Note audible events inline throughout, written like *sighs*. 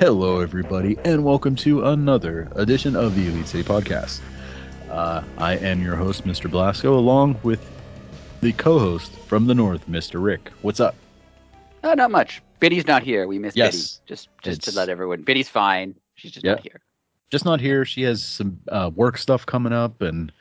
Hello, everybody, and welcome to another edition of the Elite City Podcast. Uh, I am your host, Mr. Blasco, along with the co-host from the north, Mr. Rick. What's up? Uh, not much. Biddy's not here. We miss Yes. Biddy. Just just to let everyone. Biddy's fine. She's just Yeah. not here. Just not here. She has some uh, work stuff coming up, and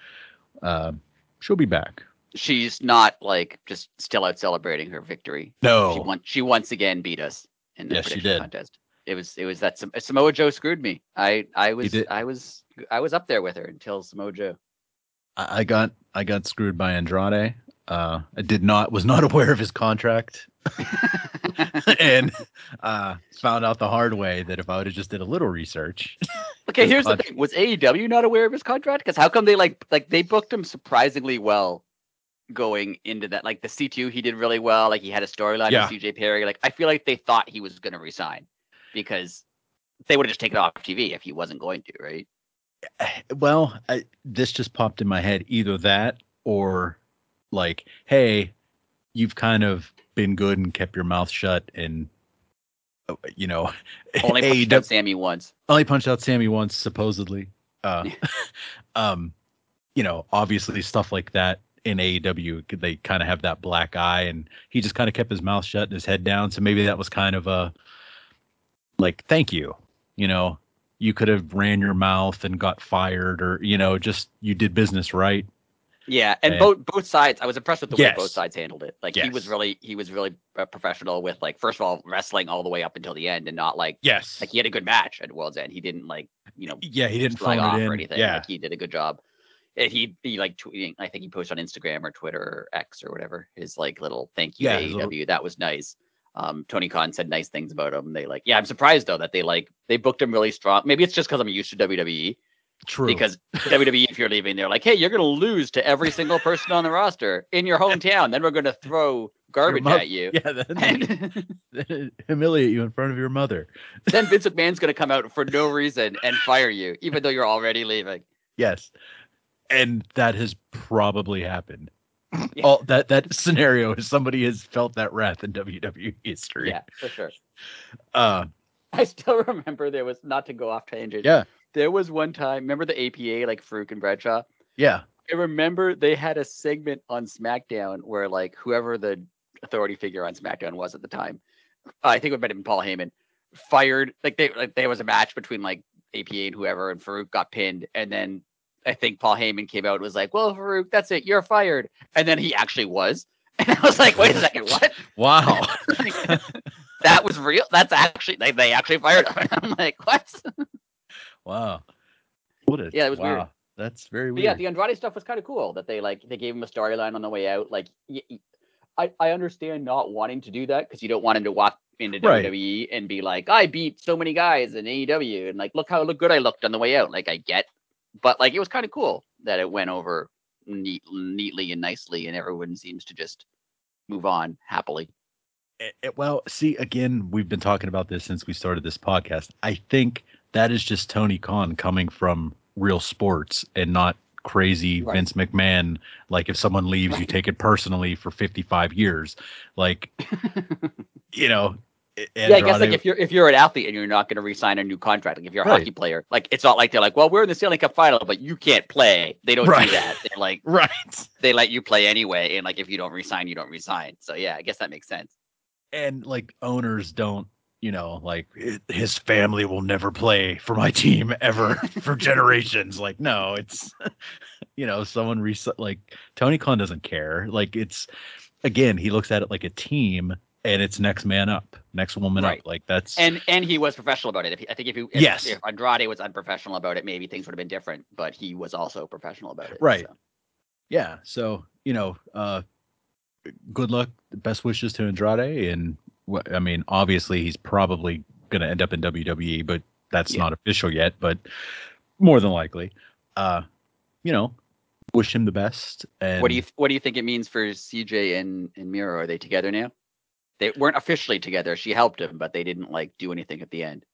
uh, she'll be back. She's not like just still out celebrating her victory. She No, won, she once again beat us in the Yes, she prediction did. contest. It was it was that Sam- Samoa Joe screwed me. I I was. I was I was up there with her until Samoa Joe. I I got I got screwed by Andrade. Uh, I did not was not *laughs* aware of his contract, *laughs* and uh, found out the hard way that if I would have just did a little research, *laughs* okay, here's the thing: was AEW not aware of his contract? Because how come they like like they booked him surprisingly well going into that? Like the C2, he did really well. Like he had a storyline Yeah. with CJ Perry. Like I feel like they thought he was going to resign because they would have just taken it off TV if he wasn't going to, right? *sighs* well, I, this just popped in my head. Either that or like, hey, you've kind of been good and kept your mouth shut, and uh, you know, *laughs* Only punched AEW out Sammy once. only punched out Sammy once, supposedly. Uh, *laughs* *laughs* um, you know, obviously stuff like that in AEW, they kind of have that black eye, and he just kind of kept his mouth shut and his head down. So maybe that was kind of a like, thank you. You know, you could have ran your mouth and got fired, or you know, just you did business right. Yeah, and And- both both sides. I was impressed with the way both sides handled it. Like he was really he was really professional with like first of all wrestling all the way up until the end and not like Yes. like he had a good match at World's End. He didn't like you know yeah, he didn't phone off in. or anything. Yeah. Like he did a good job. And he he like tweeting. I think he posted on Instagram or Twitter or X or whatever. His like little thank you Yeah, AEW. little- That was nice. Um, Tony Khan said nice things about him. They like yeah. I'm surprised though that they like they booked him really strong. Maybe it's just because I'm used to WWE. True. Because WWE, if you're leaving, they're like, hey, you're gonna lose to every single person on the roster in your *laughs* hometown. Then we're gonna throw garbage mo- at you. *laughs* yeah, then, And *laughs* humiliate you in front of your mother. then Vince McMahon's gonna come out for no reason and fire you, even though you're already leaving. Yes. And that has probably happened. Yeah. *laughs* All that that scenario is somebody has felt that wrath in WWE history. Yeah, for sure. *laughs* Uh I still remember there was not to go off tangent. yeah. There was one time, remember the APA, like Faarooq and Bradshaw? Yeah. I remember they had a segment on SmackDown where like whoever the authority figure on SmackDown was at the time, uh, I think it might have been Paul Heyman, fired like they like there was a match between like APA and whoever, and Faarooq got pinned, and then I think Paul Heyman came out and was like, "Well, Faarooq, that's it, you're fired," and then he actually was, *laughs* and I was like, "Wait a second, *laughs* what?" Wow. *laughs* Like, that was real. That's actually they, they actually fired him. I'm like, what? wow. What a Yeah, it was wow. weird. That's very But weird. yeah, the Andrade stuff was kind of cool that they like they gave him a storyline on the way out. Like, y- y- I I understand not wanting to do that because you don't want him to walk into Right. WWE and be like, I beat so many guys in AEW and like look how look good I looked on the way out. Like I get, but like it was kind of cool that it went over neat, neatly and nicely, and everyone seems to just move on happily. Eh, eh, well, see, again, we've been talking about this since we started this podcast. I think that is just Tony Khan coming from real sports and not crazy Right. Vince McMahon. Like if someone leaves, you take it personally for 55 years. Like, *laughs* you know, yeah, I guess like if you're if you're an athlete and you're not going to re-sign a new contract, like if you're a Right. hockey player, like it's not like they're like, well, we're in the Stanley Cup final, but you can't play. They don't Right. do that. They're like, *laughs* right. they let you play anyway, and like if you don't resign, you don't resign. So yeah, I guess that makes sense. and like owners don't you know like "Hi- his family will never play for my team ever *laughs* for generations like no it's *laughs* you know someone res- like tony khan doesn't care like it's again he looks at it like a team and it's next man up next woman Right. up like that's And and he was professional about it. If he, I think if you if, Yes. if Andrade was unprofessional about it, maybe things would have been different. But he was also professional about it. Right. so. yeah so you know uh good luck best wishes to andrade and what i mean obviously he's probably going to end up in wwe but that's Yeah. not official yet but more than likely uh you know wish him the best and What do you what do you think it means for CJ and and Miro? Are they together now? They weren't officially together. She helped him, but they didn't like do anything at the end.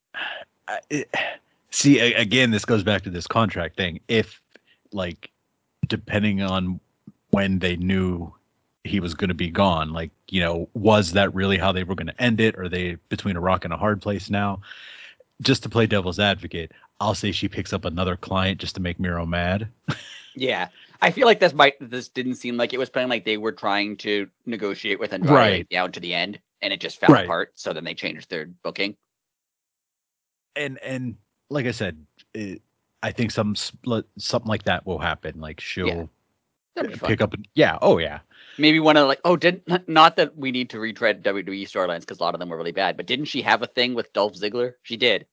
I- it, see again this goes back to this contract thing if like depending on when they knew he was going to be gone. Like, you know, was that really how they were going to end it? Are they between a rock and a hard place now? Just to play devil's advocate, I'll say she picks up another client just to make Miro mad. Yeah, I feel like this might this didn't seem like it was playing like they were trying to negotiate with Andrade Right. down to the end, and it just fell Right. apart. So then they changed their booking. and and like I said, it, I think some split, something like that will happen. Like she'll fun. pick up. Yeah. Oh yeah. Maybe one of like oh did not that we need to retread WWE storylines because a lot of them were really bad, but didn't she have a thing with Dolph Ziggler? She did.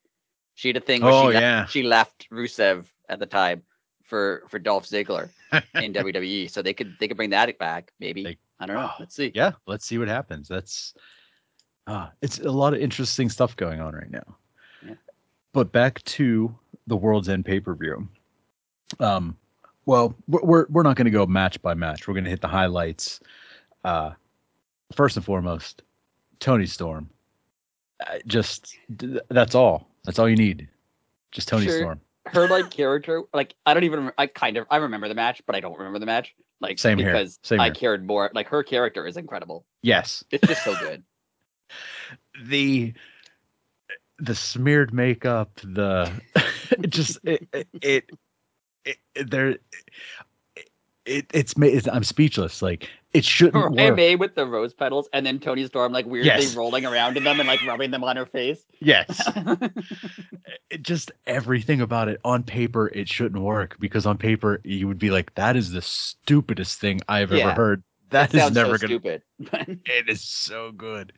She had a thing where Oh, she, left, yeah. she left Rusev at the time for for Dolph Ziggler in *laughs* WWE, so they could they could bring that back maybe. They- I don't know. oh, Let's see. yeah. Let's see what happens. That's uh, it's a lot of interesting stuff going on right now. Yeah. But back to the World's End pay per view. Um, well, we're we're, not going to go match by match. We're going to hit the highlights. Uh, first and foremost, Toni Storm. Uh, just that's all. That's all you need. Just Toni Sure. Storm. Her like character like i don't even i kind of i remember the match but i don't remember the match like Same here. because Same i here. cared more like her character is incredible Yes. it's just so good *laughs* the the smeared makeup the *laughs* it just it it, it, it there it, it's it's i'm speechless like it shouldn't Mariah work May with the rose petals and then Toni Storm like weirdly Yes. rolling around in them and like rubbing them on her face. yes it *laughs* just everything about it on paper it shouldn't work because on paper you would be like that is the stupidest thing i've Yeah. ever heard That is never so gonna be stupid. *laughs* it is so good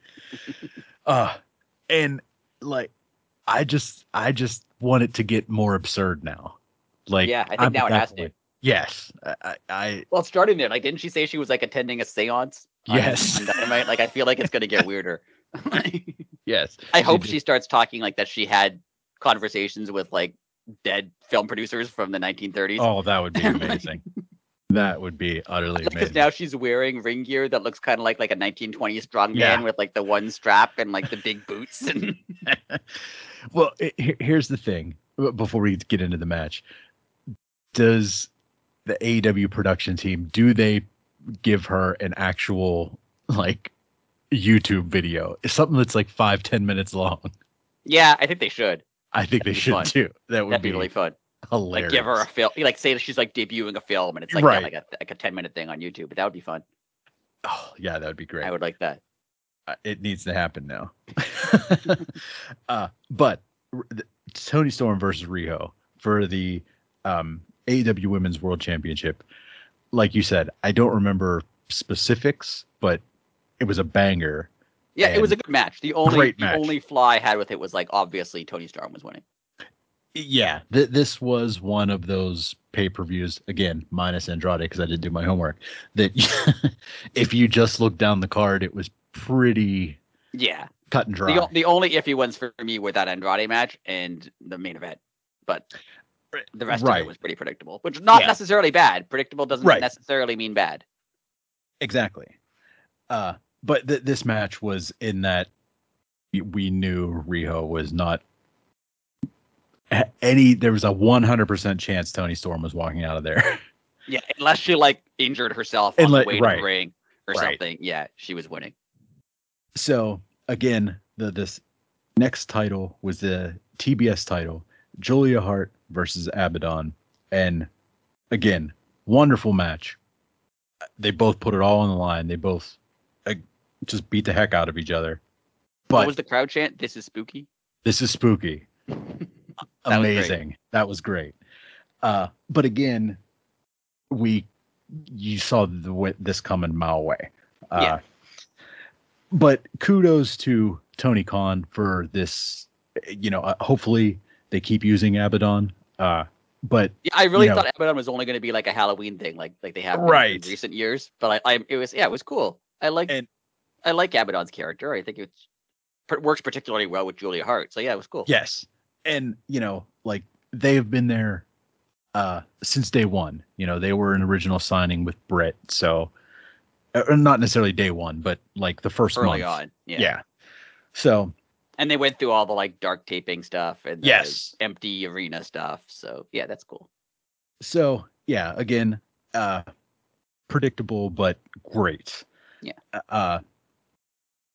*laughs* uh and like i just i just want it to get more absurd now like yeah, I think I'm now it has to. Yes I, I, Well, starting there. Like, didn't she say she was like attending a séance? Yes. *laughs* on. Like, I feel like it's gonna get *laughs* weirder. *laughs* yes I hope she starts talking like that. She had conversations with like dead film producers from the 1930s. oh that would be amazing that would be utterly Because now she's wearing ring gear that looks kind of like like a 1920s strongman Yeah. with like the one strap and like the big boots and well it, here's the thing uh, before we get into the match does the AEW production team do they give her an actual like YouTube video it's something that's like five ten minutes long yeah, I think they should. I think they That'd be should fun. too that would That'd be, be, really fun. hilarious Like give her a film, like say that she's like debuting a film and it's like yeah, like a like a 10 minute thing on YouTube. But that would be fun. oh yeah that would be great I would like that. uh, it needs to happen now. *laughs* uh, but r- the- Toni Storm versus Riho for the um, AEW Women's World Championship. Like you said, I don't remember specifics, but it was a banger. Yeah, it was a good match. The only the match. only flaw I had with it was like obviously Toni Storm was winning. Yeah, th- this was one of those pay per views again, minus Andrade because I didn't do my homework. That *laughs* if you just look down the card, it was pretty Yeah. cut and dry. The, the only iffy ones for me were that Andrade match and the main event. But. The rest of it was pretty predictable, which not Yeah. necessarily bad. Predictable doesn't Right. necessarily mean bad. Exactly. Uh, but th- this match was in that we- knew Riho was not any. There was a 100% chance Toni Storm was walking out of there. *laughs* Yeah, unless she like injured herself on the way to the ring or Right. something. Yeah, she was winning. so again, the this next title was the TBS title, Julia Hart versus Abaddon, and again, wonderful match. They both put it all on the line. They both uh, just beat the heck out of each other. what was the crowd chant? This is spooky. this is spooky. *laughs* That was amazing. That was great. Uh, but again, we you saw the this coming mile away. Uh, Yeah. But kudos to Tony Khan for this. You know, uh, hopefully they keep using Abaddon. Uh, but Yeah, I really know- thought Abaddon was only going to be like a Halloween thing, like like they have Right. in recent years. But I, I, it was yeah, it was cool. I like And- I like Abaddon's character. I think it works particularly well with Julia Hart. So yeah, it was cool. yes, and you know, like they have been there uh, since day one. You know, they were an original signing with Britt, so uh, not necessarily day one, but like the first early month. on. Yeah. yeah. So and they went through all the like dark taping stuff and the Yes. empty arena stuff. So yeah, that's cool. so yeah, again, uh predictable but great. Yeah. Uh,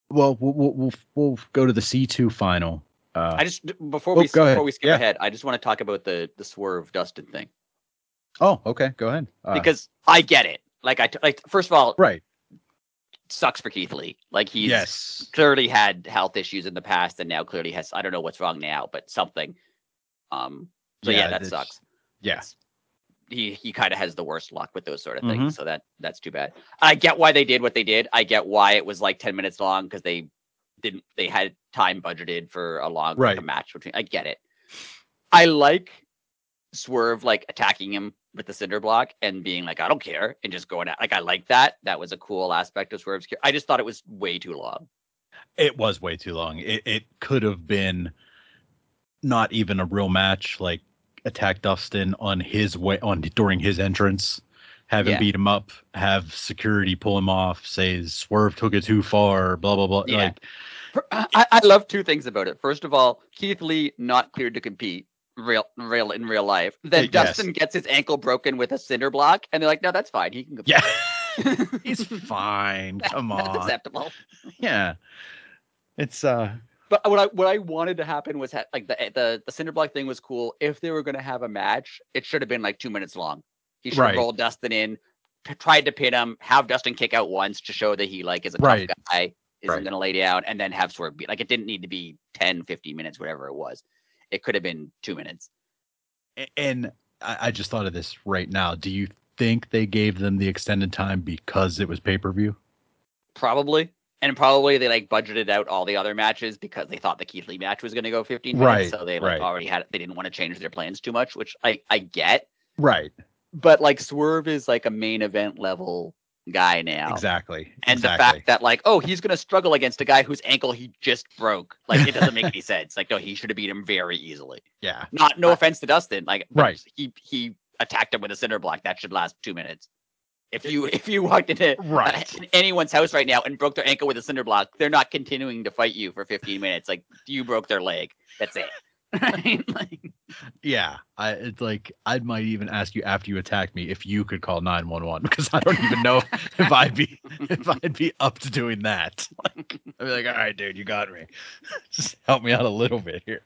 well, we'll we'll we'll, we'll go to the C two final. Uh, I just before Oh, we before ahead. we skip Yeah. ahead, I just want to talk about the the swerve Dustin thing oh, okay, go ahead. Uh, because I get it. Like I t- like first of all, right, sucks for Keith Lee. Like he's yes, clearly had health issues in the past and now clearly has I don't know what's wrong now, but something. Um so yeah, Yeah, that sucks. yeah, He he kind of has the worst luck with those sort of things. Mhm. So that that's too bad. I get why they did what they did. I get why it was like 10 minutes long because they didn't they had time budgeted for a long like, a match between I get it. I like Swerve like attacking him with the cinder block and being like, I don't care, and just going at like I like that. That was a cool aspect of Swerve's. I just thought it was way too long. it was way too long. It it could have been not even a real match. Like attack Dustin on his way on during his entrance, have him Yeah. beat him up, have security pull him off, say Swerve took it too far, blah blah blah. Yeah. Like I, I love two things about it. First of all, Keith Lee not cleared to compete real real in real life. Then yes. Dustin gets his ankle broken with a cinder block, and they're like, "No, that's fine. He can go." yeah, he's fine. *laughs* Come That's on, acceptable. yeah. It's uh But what I what I wanted to happen was ha- like the the the cinder block thing was cool. If they were going to have a match, it should have been like two minutes long. He should have Right. rolled Dustin in, tried to pin him, have Dustin kick out once to show that he like is a Right. tough guy, isn't Right. going to lay down, and then have Swerve beat. Like it didn't need to be 10, 15 minutes, whatever it was. It could have been two minutes. And I, just thought of this right now. Do you think they gave them the extended time because it was pay per view? Probably. And probably they like budgeted out all the other matches because they thought the Keith Lee match was going to go 15 minutes. Right, So they like right. already had they didn't want to change their plans too much, which I I get. Right. But like Swerve is like a main event level guy now. Exactly. And exactly. the fact that like, oh, he's gonna struggle against a guy whose ankle he just broke, like it doesn't make any *laughs* sense. Like, no, he should have beat him very easily. yeah. Not no I- offense to Dustin, like, Right. He he attacked him with a cinder block. That should last two minutes. If you if you walked into Right. in anyone's house right now and broke their ankle with a cinder block, they're not continuing to fight you for 15 minutes. Like you broke their leg. That's it. *laughs* Right? Like, Yeah. I it's like I might even ask you after you attacked me if you could call 911 because I don't even know if I'd be if *laughs* I'd be up to doing that. *laughs* Like I'd be like, all right, dude, you got me. *laughs* Just help me out a little bit here.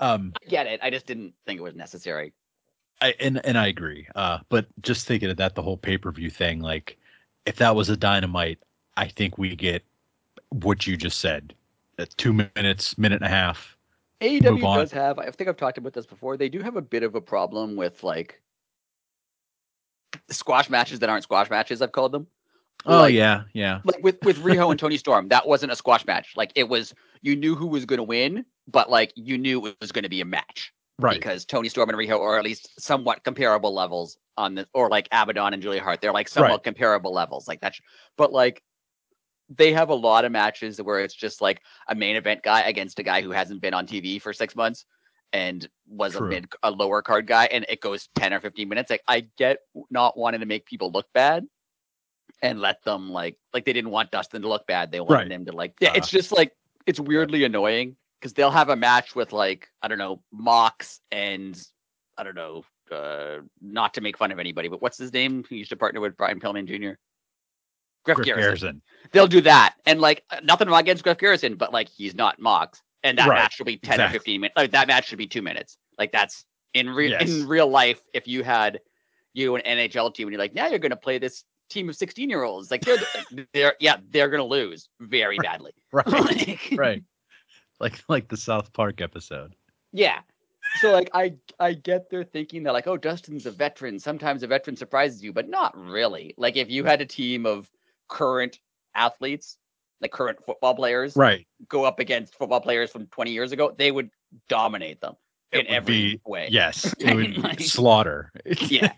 um I get it. I just didn't think it was necessary. I and and I agree. Uh, but just thinking of that, the whole pay per view thing, like if that was a dynamite, I think we get what you just said, uh, two minutes, minute and a half. AEW does have, I think I've talked about this before, they do have a bit of a problem with like squash matches that aren't squash matches, I've called them. Oh Like- yeah, yeah, Like with, with Riho and Toni Storm, that wasn't a squash match. Like it was, you knew who was going to win, but like you knew it was going to be a match right, because Toni Storm and Riho are at least somewhat comparable levels on the, or like Abaddon and Julia Hart. They're like somewhat Right. comparable levels. Like that's, but like they have a lot of matches where it's just like a main event guy against a guy who hasn't been on TV for six months and was a mid a lower card guy and it goes 10 or 15 minutes. Like I get not wanting to make people look bad and let them like like they didn't want Dustin to look bad. They wanted Right. him to like yeah, it's Uh, just like it's weirdly annoying because they'll have a match with like, I don't know, Mox and I don't know, uh not to make fun of anybody, but what's his name? He used to partner with Brian Pillman Jr. Griff, Griff Garrison Garrison. they'll do that. And like nothing wrong against Griff Garrison, but like he's not Mox. And that Right. match should be 10 Exactly. or 15 minutes. Like that match should be two minutes. Like that's in real Yes. in real life, if you had you an NHL team and you're like, now you're gonna play this team of 16 year olds. Like they're *laughs* they're yeah, they're gonna lose very badly. *laughs* Right, Like, *laughs* right. Like like the South Park episode. Yeah. So like I I get their thinking that like, oh, Dustin's a veteran. Sometimes a veteran surprises you, but not really. Like if you had a team of current athletes, like current football players, Right. go up against football players from 20 years ago, they would dominate them It in every be- way. Yes. *laughs* It would Like- slaughter. *laughs* Yeah.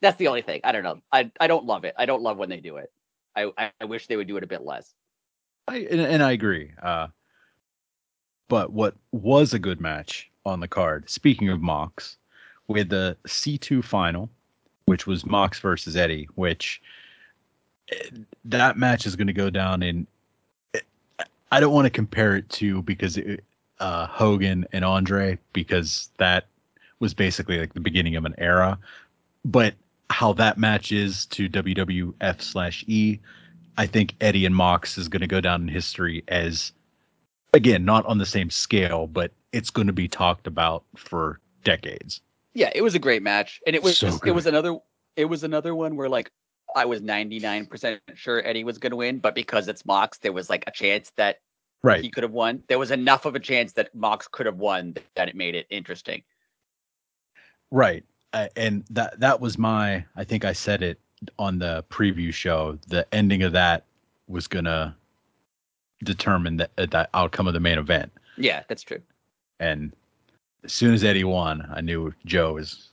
That's the only thing. I don't know. I I don't love it. I don't love when they do it. I I, wish they would do it a bit less. I and, and I agree. Uh, but what was a good match on the card? Speaking of Mox, we had the C2 final, which was Mox versus Eddie. Which eh, that match is going to go down in. eh, I don't want to compare it to because it, uh, Hogan and Andre because that was basically like the beginning of an era. but how that match is to WWF slash E, I think Eddie and Mox is going to go down in history as, again, not on the same scale, but it's going to be talked about for decades. Yeah, it was a great match, and it was So it was another it was another one where like I was ninety nine percent sure Eddie was going to win, but because it's Mox, there was like a chance that Right. he could have won. There was enough of a chance that Mox could have won that it made it interesting. Right. Uh, and that that was my I think I said it on the preview show. The ending of that was going to determine the, uh, the outcome of the main event. Yeah, that's true. And as soon as Eddie won, I knew Joe is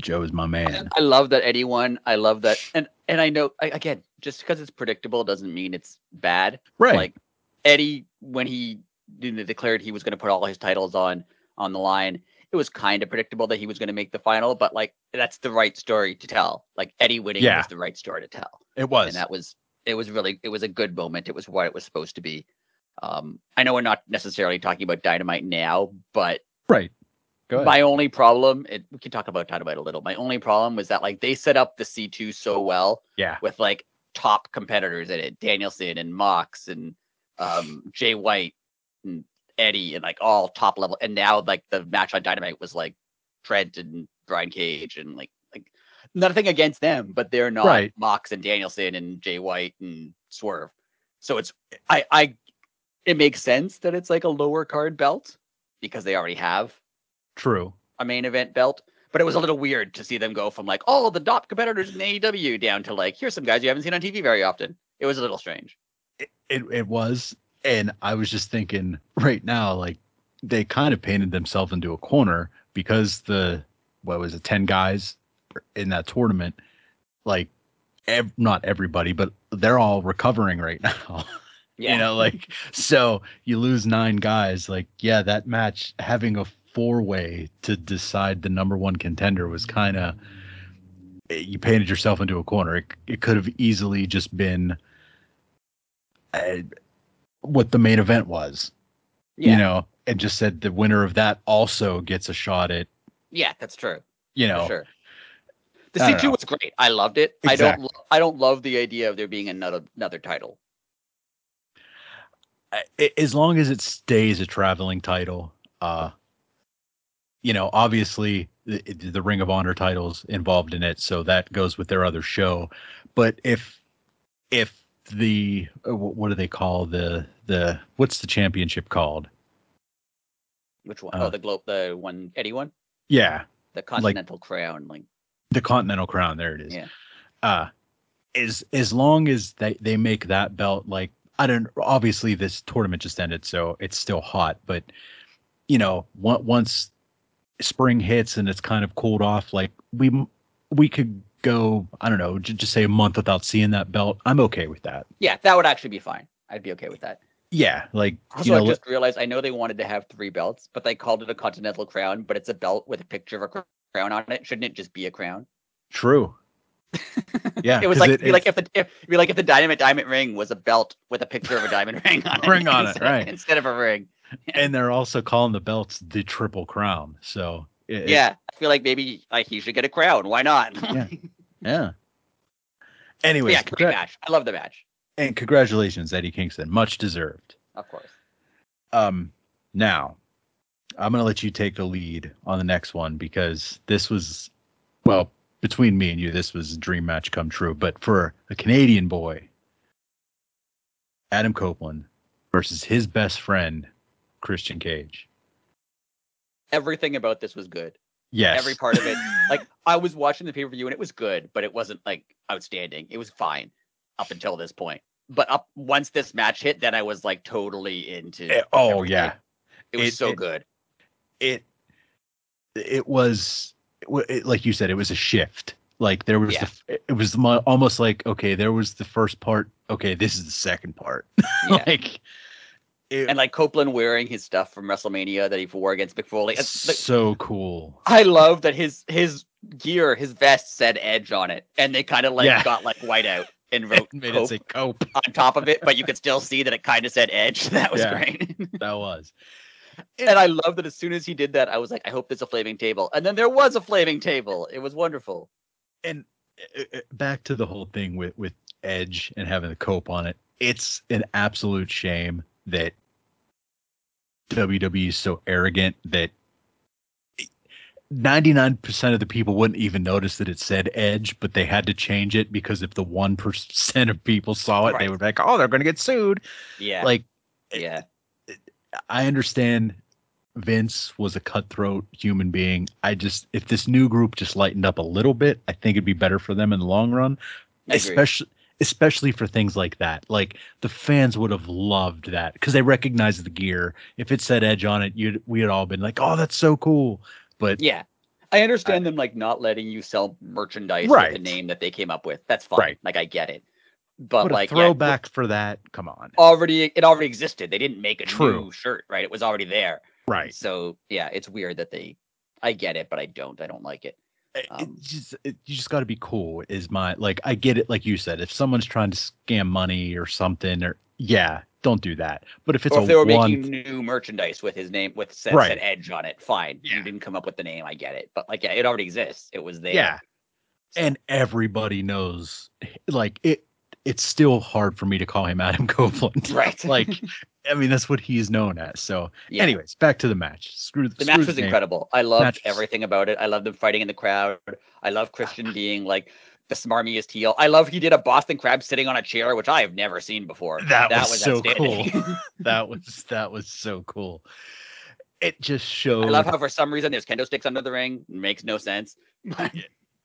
Joe is my man. I love that Eddie won. I love that, and and I know I, again, just because it's predictable doesn't mean it's bad. Right. Like Eddie, when he declared he was going to put all his titles on on the line, it was kind of predictable that he was going to make the final. But like that's the right story to tell. Like Eddie winning Yeah. was the right story to tell, it was. and that was it was really it was a good moment. It was what it was supposed to be. Um, I know we're not necessarily talking about Dynamite now, but right. Go ahead. my only problem, it, we can talk about Dynamite a little. My only problem was that like they set up the C2 so well yeah. with like top competitors in it, Danielson and Mox and um, Jay White and Eddie and like all top level. And now like the match on Dynamite was like Trent and Brian Cage and like like nothing against them, but they're not Right. Mox and Danielson and Jay White and Swerve. So it's I I it makes sense that it's like a lower card belt because they already have True. a main event belt. But it was a little weird to see them go from like, oh, the top competitors in AEW down to like, here's some guys you haven't seen on TV very often. It was a little strange. It, it it was and I was just thinking right now like they kind of painted themselves into a corner because the what was it 10 guys in that tournament like ev- not everybody but they're all recovering right *laughs* now. Yeah. You know, like *laughs* so you lose nine guys. Like, yeah, that match having a four way to decide the number one contender was kind of you painted yourself into a corner. It, it could have easily just been uh, what the main event was, yeah. you know, and just said the winner of that also gets a shot at, yeah, that's true. you For know, sure. The C2 was great. I loved it. I don't I don't love the idea of there being another another title. As long as it stays a traveling title, uh, you know, obviously the, the Ring of Honor titles involved in it, so that goes with their other show. But if if the uh, what do they call the the what's the championship called? Which one? Uh, oh, the globe the one Eddie one? Yeah, The Continental Crown. Like the Continental Crown. There it is. Yeah. Uh, as as long as they they make that belt like I don't obviously this tournament just ended, so it's still hot, but you know, once spring hits and it's kind of cooled off, like we we could go, I don't know, just say a month without seeing that belt. I'm okay with that. yeah, that would actually be fine. I'd be okay with that. Yeah, like Also, you know, I just realized I know they wanted to have three belts, but they called it a Continental Crown, but it's a belt with a picture of a crown on it. Shouldn't it just be a crown? true. Yeah, it was like it- be like if the if, be like if the diamond diamond ring was a belt with a picture of a diamond *laughs* ring on it. Ring on *laughs* it, right. Instead of a ring. *laughs* and they're also calling the belts the Triple Crown. So it- yeah, I feel like maybe like he should get a crown. Why not? Yeah. yeah. But Anyways, yeah, great match. I love the match, and congratulations, Eddie Kingston. Much deserved. of course. Um, now I'm gonna let you take the lead on the next one because this was, well, between me and you, this was a dream match come true. But for a Canadian boy, Adam Copeland versus his best friend Christian Cage. Everything about this was good. Yes, Every part of it. Like I was watching the pay per view and it was good, but it wasn't like outstanding. It was fine up until this point. But up once this match hit, then I was like totally into. Eh, oh everything. yeah, it was it- so it- good. it it was it like you said it was a shift like there was Yeah. the, it was mo- almost like okay there was the first part okay this is the second part *laughs* Yeah. like it, and like Copeland wearing his stuff from WrestleMania that he wore against Mick Foley. It's like- so cool I love that his his gear, his vest said Edge on it, and they kind of like Yeah. got like white out *laughs* and wrote made it say cope on top of it, but you could still see that it kind of said Edge. *laughs* That was Yeah. great. that was *laughs* and I love that as soon as he did that, I was like, I hope there's a flaming table. And then there was a flaming table. It was wonderful. And uh, uh, back to the whole thing with with Edge and having the cope on it. It's an absolute shame that WWE is so arrogant that 99% of the people wouldn't even notice that it said Edge, but they had to change it because if the 1% of people saw it, Right. they would be like, oh, they're going to get sued. Yeah. Like, yeah. I understand Vince was a cutthroat human being. I just, if this new group just lightened up a little bit, I think it'd be better for them in the long run, I agree. especially. Especially for things like that, like the fans would have loved that because they recognize the gear. If it said Edge on it, you'd we had all been like, "Oh, that's so cool." But Yeah. I understand them like not letting you sell merchandise with the name that they came up with. That's fine. Right. Like I get it. But, but like a yeah, throwback for that, come on. already it already existed. They didn't make a True. new shirt, right? It was already there. Right. So yeah, it's weird that they I get it, but I don't. I don't like it. It- Um, it just it, you just got to be cool. Is my like I get it. Like you said, if someone's trying to scam money or something, or yeah, don't do that. But if it's or a if they were one, making new merchandise with his name with said, Right. said Edge on it, fine. Yeah. You didn't come up with the name, I get it. But like yeah, it already exists. It was there. yeah, and everybody knows, like it. It's still hard for me to call him *laughs* Adam Copeland. Right. like, *laughs* I mean, that's what he's known as. So, Yeah. anyways, back to the match. Screw The screw match was name. incredible. I loved Match was- everything about it. I loved them fighting in the crowd. I love Christian being like the smarmiest heel. I love he did a Boston crab sitting on a chair, which I have never seen before. That was so outstanding. *laughs* That was that was so cool. It just showed. I love how for some reason there's kendo sticks under the ring. Makes no sense.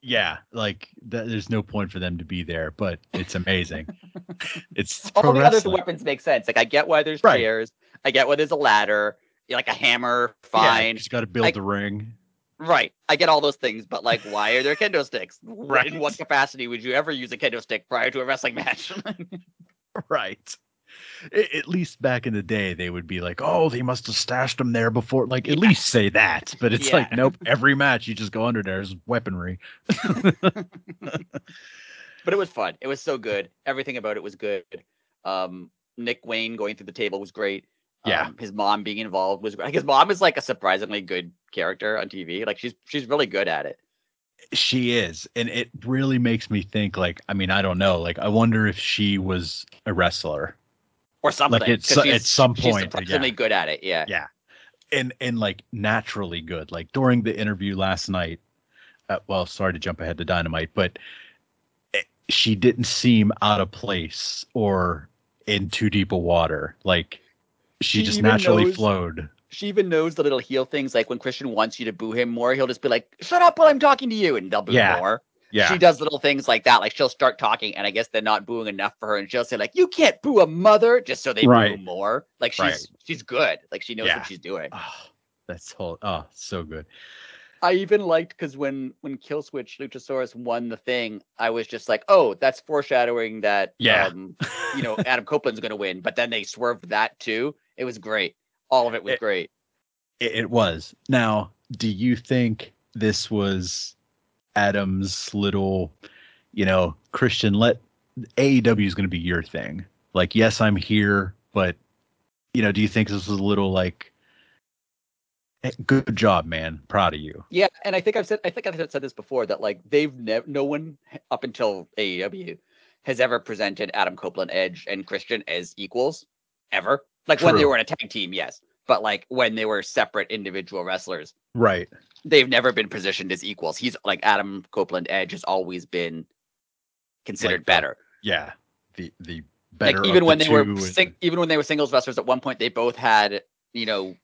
Yeah, like th- there's no point for them to be there, but it's amazing. *laughs* it's All pro the other weapons make sense. Like I get why there's Right. chairs. I get why there's a ladder. Like a hammer, Yeah, fine. just got to build I- the ring. Right. I get all those things, but like, why are there kendo sticks? *laughs* Right. In what capacity would you ever use a kendo stick prior to a wrestling match? *laughs* Right. At least back in the day, they would be like, "Oh, they must have stashed them there before." Like, at Yeah. least say that. But it's like, nope. Every match, you just go under there. is weaponry. *laughs* but it was fun. It was so good. Everything about it was good. Um, Nick Wayne going through the table was great. Yeah. Um, his mom being involved was great. His mom is like a surprisingly good character on TV. Like she's she's really good at it. She is, and it really makes me think. Like, I mean, I don't know. Like, I wonder if she was a wrestler, Or something. at 'cause so- she's- at some she's point, yeah. surprisingly good at it. Yeah. Yeah. and and like naturally good. Like during the interview last night. Uh, well, sorry to jump ahead to Dynamite, but it- she didn't seem out of place or in too deep a water. Like she, She just naturally knows- flowed. She even knows the little heel things. Like when Christian wants you to boo him more, he'll just be like, "Shut up while I'm talking to you," and they'll boo Yeah. more. Yeah, She does little things like that. Like she'll start talking, and I guess they're not booing enough for her, and she'll say like, "You can't boo a mother," just so they boo more. Like she's Right. she's good. Like she knows Yeah. what she's doing. oh, that's whole. Oh, so good. I even liked because when when Killswitch Luchasaurus won the thing, I was just like, "Oh, that's foreshadowing that Yeah. um, you know Adam Copeland's going to win." But then they swerved that too. It was great. All of it was It- great. It, it was. Now, do you think this was Adam's little, you know, Christian? Let AEW is going to be your thing. Like, yes, I'm here, but you know, do you think this is a little like, good job, man, proud of you? Yeah, and I think I've said I think I've said this before that like they've never no one up until AEW has ever presented Adam Copeland, Edge, and Christian as equals ever. Like when they were in a tag team, yes, but like when they were separate individual wrestlers, Right. they've never been positioned as equals. He's like Adam Copeland, Edge has always been considered Like better. Yeah. The the better. Like even when the they were and- sing- even when they were singles wrestlers at one point, they both had you know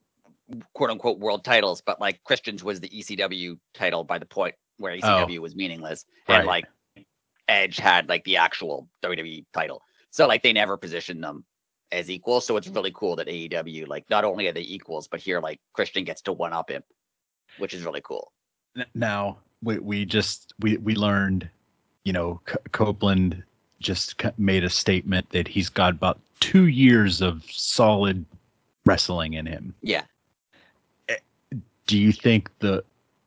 quote unquote world titles, but like Christian's was the ECW title by the point where ECW oh. was meaningless, Oh. Right. and like Edge had like the actual WWE title. So like they never positioned them as equals. So it's mm-hmm. really cool that AEW like not only are they equals, but here like Christian gets to one up him, which is really cool. Now we we just we we learned you know C- copeland just made a statement that he's got about two years of solid wrestling in him Yeah. Eh, do you think the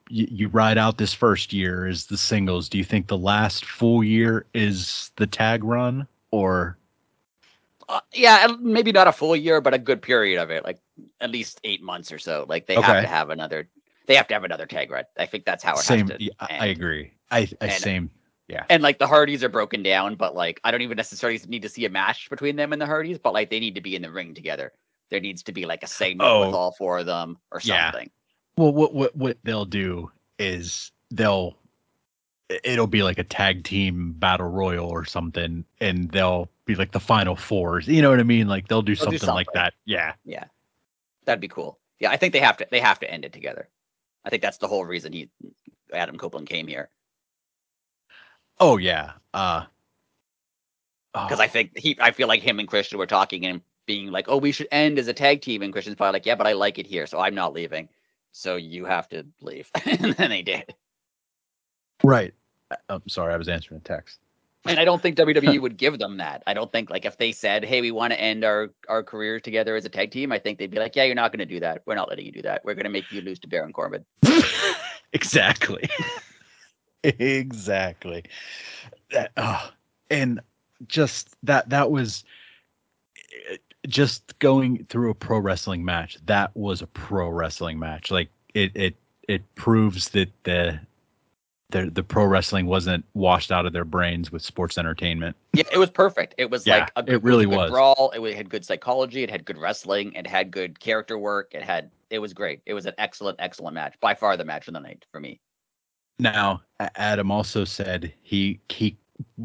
you, you ride out this first year is the singles do you think the last full year is the tag run or Uh, yeah, maybe not a full year, but a good period of it, like at least eight months or so. Like they have to have another. They have to have another tag run. I think that's how it Same. has to. yeah, I, I agree. I, I And- same. Yeah. And like the Hardys are broken down, but like I don't even necessarily need to see a match between them and the Hardys, but like they need to be in the ring together. There needs to be like a segment with Oh. all four of them or Yeah. something. Well, what what what they'll do is they'll it'll be like a tag team battle royal or something, and they'll be like the final fours. You know what I mean? Like they'll do They'll do something like that. Yeah. Yeah. That'd be cool. Yeah, I think they have to. They have to end it together. I think that's the whole reason he, Adam Copeland, came here Oh yeah. Uh. because oh, I think he. I feel like him and Christian were talking and being like, "Oh, we should end as a tag team," and Christian's probably like, "Yeah, but I like it here, so I'm not leaving. So you have to leave." *laughs* and then they did. right. I'm sorry, I was answering a text. And I don't think WWE would give them that. I don't think like if they said, "Hey, we want to end our our careers together as a tag team," I think they'd be like, "Yeah, you're not going to do that. We're not letting you do that. We're going to make you lose to Baron Corbin." *laughs* exactly. *laughs* exactly. That, oh, and just that that was eh, just going through a pro wrestling match. That was a pro wrestling match. Like it it it proves that the the the pro wrestling wasn't washed out of their brains with sports entertainment. Yeah, it was perfect. It was Yeah, like a it really good was. brawl. It had good psychology. It had good wrestling. It had good character work. It had it was great. It was an excellent, excellent match. By far the match of the night for me. Now, Adam also said he he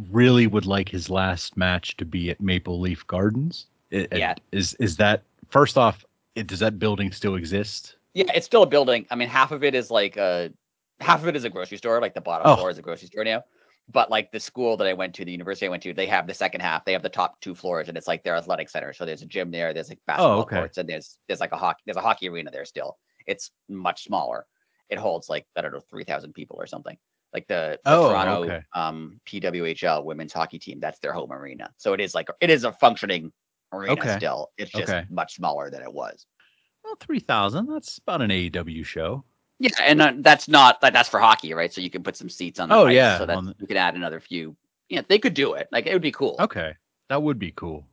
really would like his last match to be at Maple Leaf Gardens. I- I- Yeah. Is is that first off? It, does that building still exist? Yeah, it's still a building. I mean, half of it is like a half of it is a grocery store. Like the bottom Oh. floor is a grocery store now. But like the school that I went to, the university I went to, they have the second half. They have the top two floors, and it's like their athletic center. So there's a gym there. There's like basketball Oh, okay. courts, and there's there's like a hockey there's a hockey arena there still. It's much smaller. It holds like I don't know three thousand people or something. Like the, the Oh, Toronto okay. um, PWHL women's hockey team. That's their home arena. So it is like it is a functioning arena Okay. still. It's just Okay. much smaller than it was. Well, three thousand. That's about an AEW show. Yeah, and uh, that's not that that's for hockey, right? So you can put some seats on the Oh, ice, yeah, so that the- you can add another few. Yeah, they could do it. Like it would be cool. Okay, that would be cool.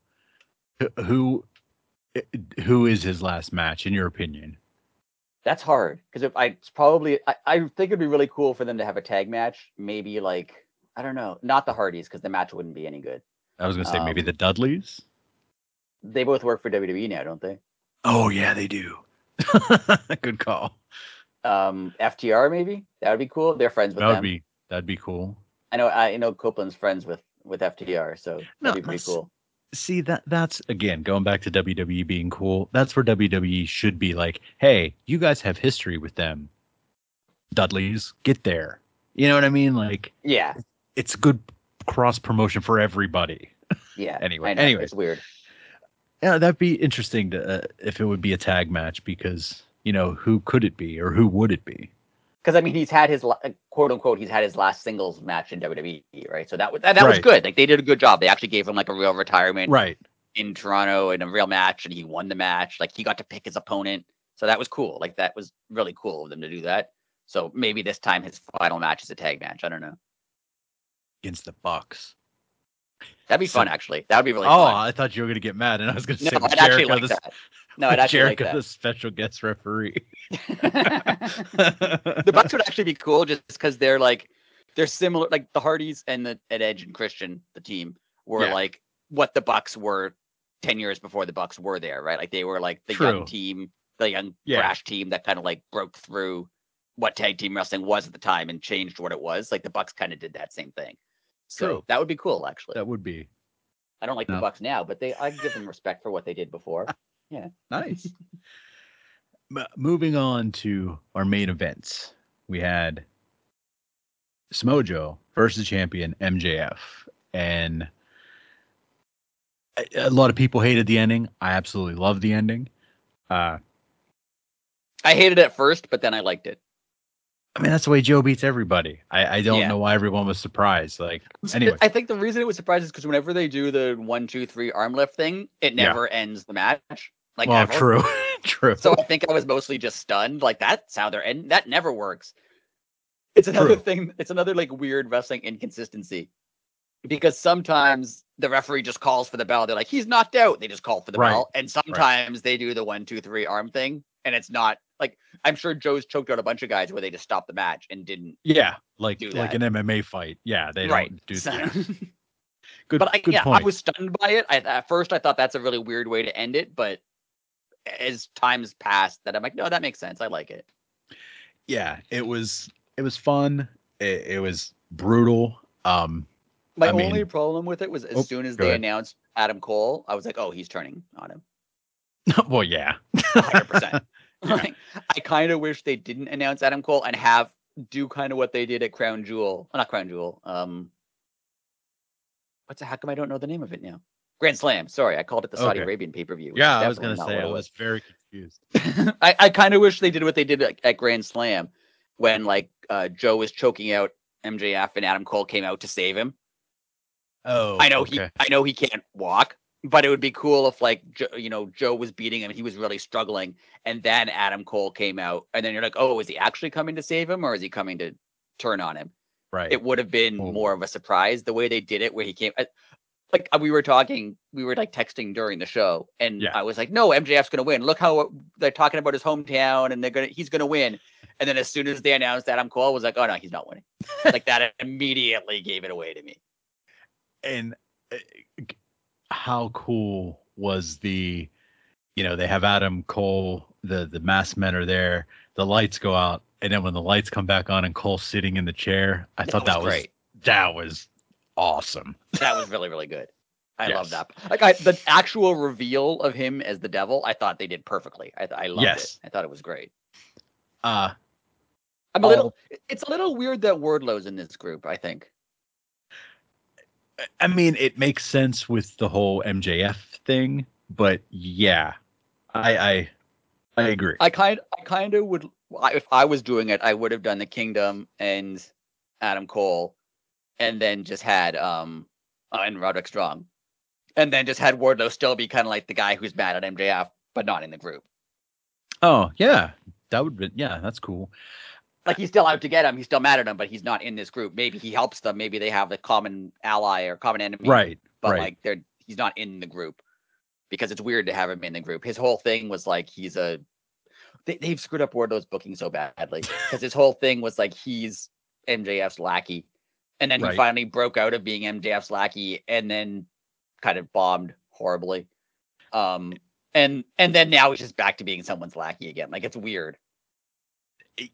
Who who is his last match in your opinion? That's hard because if I it's probably I, I think it'd be really cool for them to have a tag match. Maybe like I don't know, not the Hardys because the match wouldn't be any good. I was gonna say maybe Um, the Dudleys. They both work for WWE now, don't they? Oh yeah, they do. *laughs* Good call. Um, FTR maybe that would be cool. They're friends with That would them. be that'd be cool. I know I know Copeland's friends with with FTR, so that'd No, be pretty cool. see that that's again going back to WWE being cool. That's where WWE should be like, hey, you guys have history with them. Dudleys, get there. You know what I mean? Like Yeah, it's good cross promotion for everybody. *laughs* yeah. Anyway, anyway, it's weird. Yeah, that'd be interesting to uh, if it would be a tag match because you know who could it be or who would it be? because I mean he's had his uh, quote unquote he's had his last singles match in WWE, right? So that was that, that was good. Like they did a good job. They actually gave him like a real retirement Right. in Toronto in a real match, and he won the match. Like he got to pick his opponent, so that was cool. Like that was really cool of them to do that. So maybe this time his final match is a tag match. I don't know. Against the Bucks. That'd be So- fun actually. That would be really oh, fun. I thought you were gonna get mad, and I was gonna say I'd actually like the, that. No, I'd actually like Jericho that. the special guest referee. *laughs* the Bucks would actually be cool just because they're like they're similar. Like the Hardys and the and Edge and Christian, the team were Yeah. like what the Bucks were ten years before the Bucks were there, right? Like they were like the True. young team, the young Yeah. brash team that kind of like broke through what tag team wrestling was at the time and changed what it was. Like the Bucks kind of did that same thing. So True. that would be cool, actually. that would be I don't like the Bucks now, but they I give them respect for what they did before. *laughs* nice. *laughs* M- moving on to our main events, we had Smojo versus champion MJF, and a, a lot of people hated the ending. I absolutely love the ending. Uh, I hated it at first, but then I liked it. I mean, that's the way Joe beats everybody. I, I don't Yeah. know why everyone was surprised. Like, *laughs* anyway, I think the reason it was surprised is because whenever they do the one, two, three arm lift thing, it Yeah. never ends the match. Like well, ever. true, *laughs* true. So I think I was mostly just stunned. Like that's how they're and that never works. It's another True. thing. It's another like weird wrestling inconsistency. because sometimes the referee just calls for the bell. They're like, he's knocked out. They just call for the Right. bell. And sometimes they do the one, two, three arm thing. And it's not like I'm sure Joe's choked out a bunch of guys where they just stopped the match and didn't. Yeah, like Do like an MMA fight. Yeah, they right. don't do So- that. *laughs* Good, but I, good yeah, point. I was stunned by it. I, at first, I thought that's a really weird way to end it. But as times passed, that I'm like, no, that makes sense. I like it. yeah, it was it was fun. It, it was brutal. Um, My I only mean- problem with it was as Oh, soon as they ahead. announced Adam Cole, I was like, oh, he's turning on him. *laughs* well, yeah, 100%. *laughs* Yeah. Like, I kind of wish they didn't announce Adam Cole and have do kind of what they did at Crown Jewel. Well, not Crown Jewel. Um, what's the, how come I don't know the name of it now? Grand Slam. Sorry, I called it the Saudi Okay. Arabian pay per view. yeah. I was gonna say I was very confused. *laughs* I, I kind of wish they did what they did at, at Grand Slam when like uh, Joe was choking out MJF and Adam Cole came out to save him. Oh, I know okay. he I know he can't walk, but it would be cool if like jo- you know Joe was beating him, he was really struggling, and then Adam Cole came out, and then you're like, oh, is he actually coming to save him, or is he coming to turn on him? right. It would have been Oh. more of a surprise the way they did it, where he came. I- Like uh, we were talking, we were like texting during the show, and Yeah. I was like, "No, MJF's gonna win. Look how they're talking about his hometown, and they're gonna he's gonna win." And then as soon as they announced Adam Cole, I was like, "Oh no, he's not winning." like *laughs* that immediately gave it away to me. and uh, how cool was the you know they have adam cole the the masked men are there the lights go out and then when the lights come back on and Cole sitting in the chair i thought that was, great. that was awesome That was really, really good. I love that. Like I, the actual reveal of him as the devil, I thought they did perfectly. I, I loved Yes. it. I thought it was great. uh I'm a Oh. little. It's a little weird that Wardlow's in this group. I think. i mean it makes sense with the whole mjf thing but yeah i i i agree I kind, I kind of would. If I was doing it, I would have done the Kingdom and Adam Cole, and then just had um uh, and Roderick Strong, and then just had Wardlow still be kind of like the guy who's mad at MJF, but not in the group. oh yeah that would be yeah that's cool like he's still out to get him. He's still mad at him, but he's not in this group. Maybe he helps them. Maybe they have a common ally or common enemy. right But right like they're he's not in the group because it's weird to have him in the group. His whole thing was like he's a they, they've screwed up Wardlow's booking so badly because his whole thing was like he's MJF's lackey, and then Right. he finally broke out of being MJF's lackey, and then kind of bombed horribly. Um, and and then now he's just back to being someone's lackey again. Like it's weird.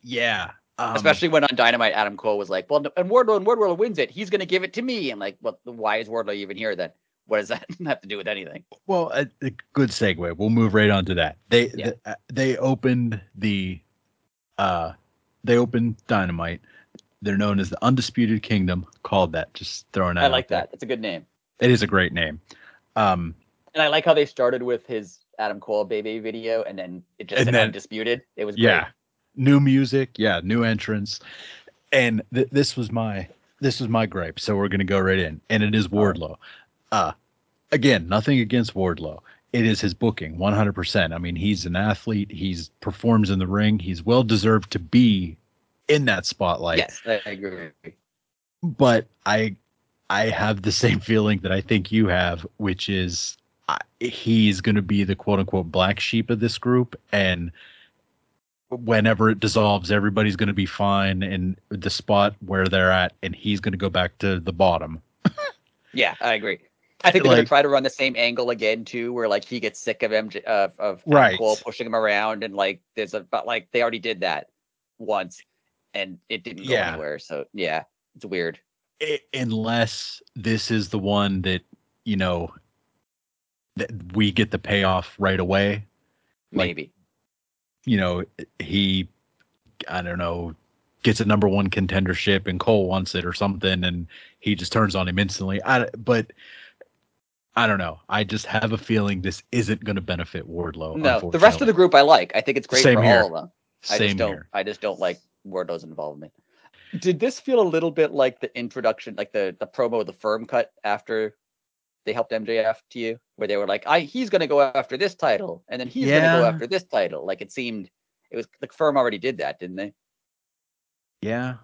yeah um, Especially when on Dynamite, Adam Cole was like, "Well, and Wardlow and Wardlow wins it. He's going to give it to me." And like, well, why is Wardlow even here then? What does that *laughs* have to do with anything? Well, a, a good segue. We'll move right on to that. They Yeah. th- uh, they opened the uh they opened Dynamite. They're known as the Undisputed Kingdom. Called that. Just throwing out. I like that. It's a good name, It is a great name. Um, and I like how they started with his Adam Cole baby video, and then it just said then- undisputed. It was great. yeah, new music. Yeah, new entrance. And th- this was my this was my gripe. So we're gonna go right in, and it is Wardlow. Uh, again, nothing against Wardlow. It is his booking, 100%. I mean, he's an athlete. He's performs in the ring. He's well deserved to be in that spotlight. yes, I agree. but I I have the same *laughs* feeling that I think you have, which is I, he's going to be the quote unquote black sheep of this group, and whenever it dissolves, everybody's going to be fine in the spot where they're at, and he's going to go back to the bottom. *laughs* Yeah, I agree. I think they're Like- gonna try to run the same angle again too, where like he gets sick of MJ of of Right. Cole pushing him around, and like there's a but like they already did that once, and it didn't go Yeah. anywhere. So yeah, it's weird. I- unless this is the one that you know that we get the payoff right away. Like, Maybe. you know, he, I don't know, gets a number one contendership and Cole wants it or something, and he just turns on him instantly. I, but I don't know. I just have a feeling this isn't going to benefit Wardlow. no, the rest of the group I like. I think it's great Same for here. all of them. I same just don't. here. I just don't like Wardlow's involvement. Did this feel a little bit like the introduction, like the the promo of the firm cut after they helped MJF to you, where they were like, "I he's gonna go after this title, and then he's gonna go after this title." Like it seemed, it was the firm already did that, didn't they? Yeah.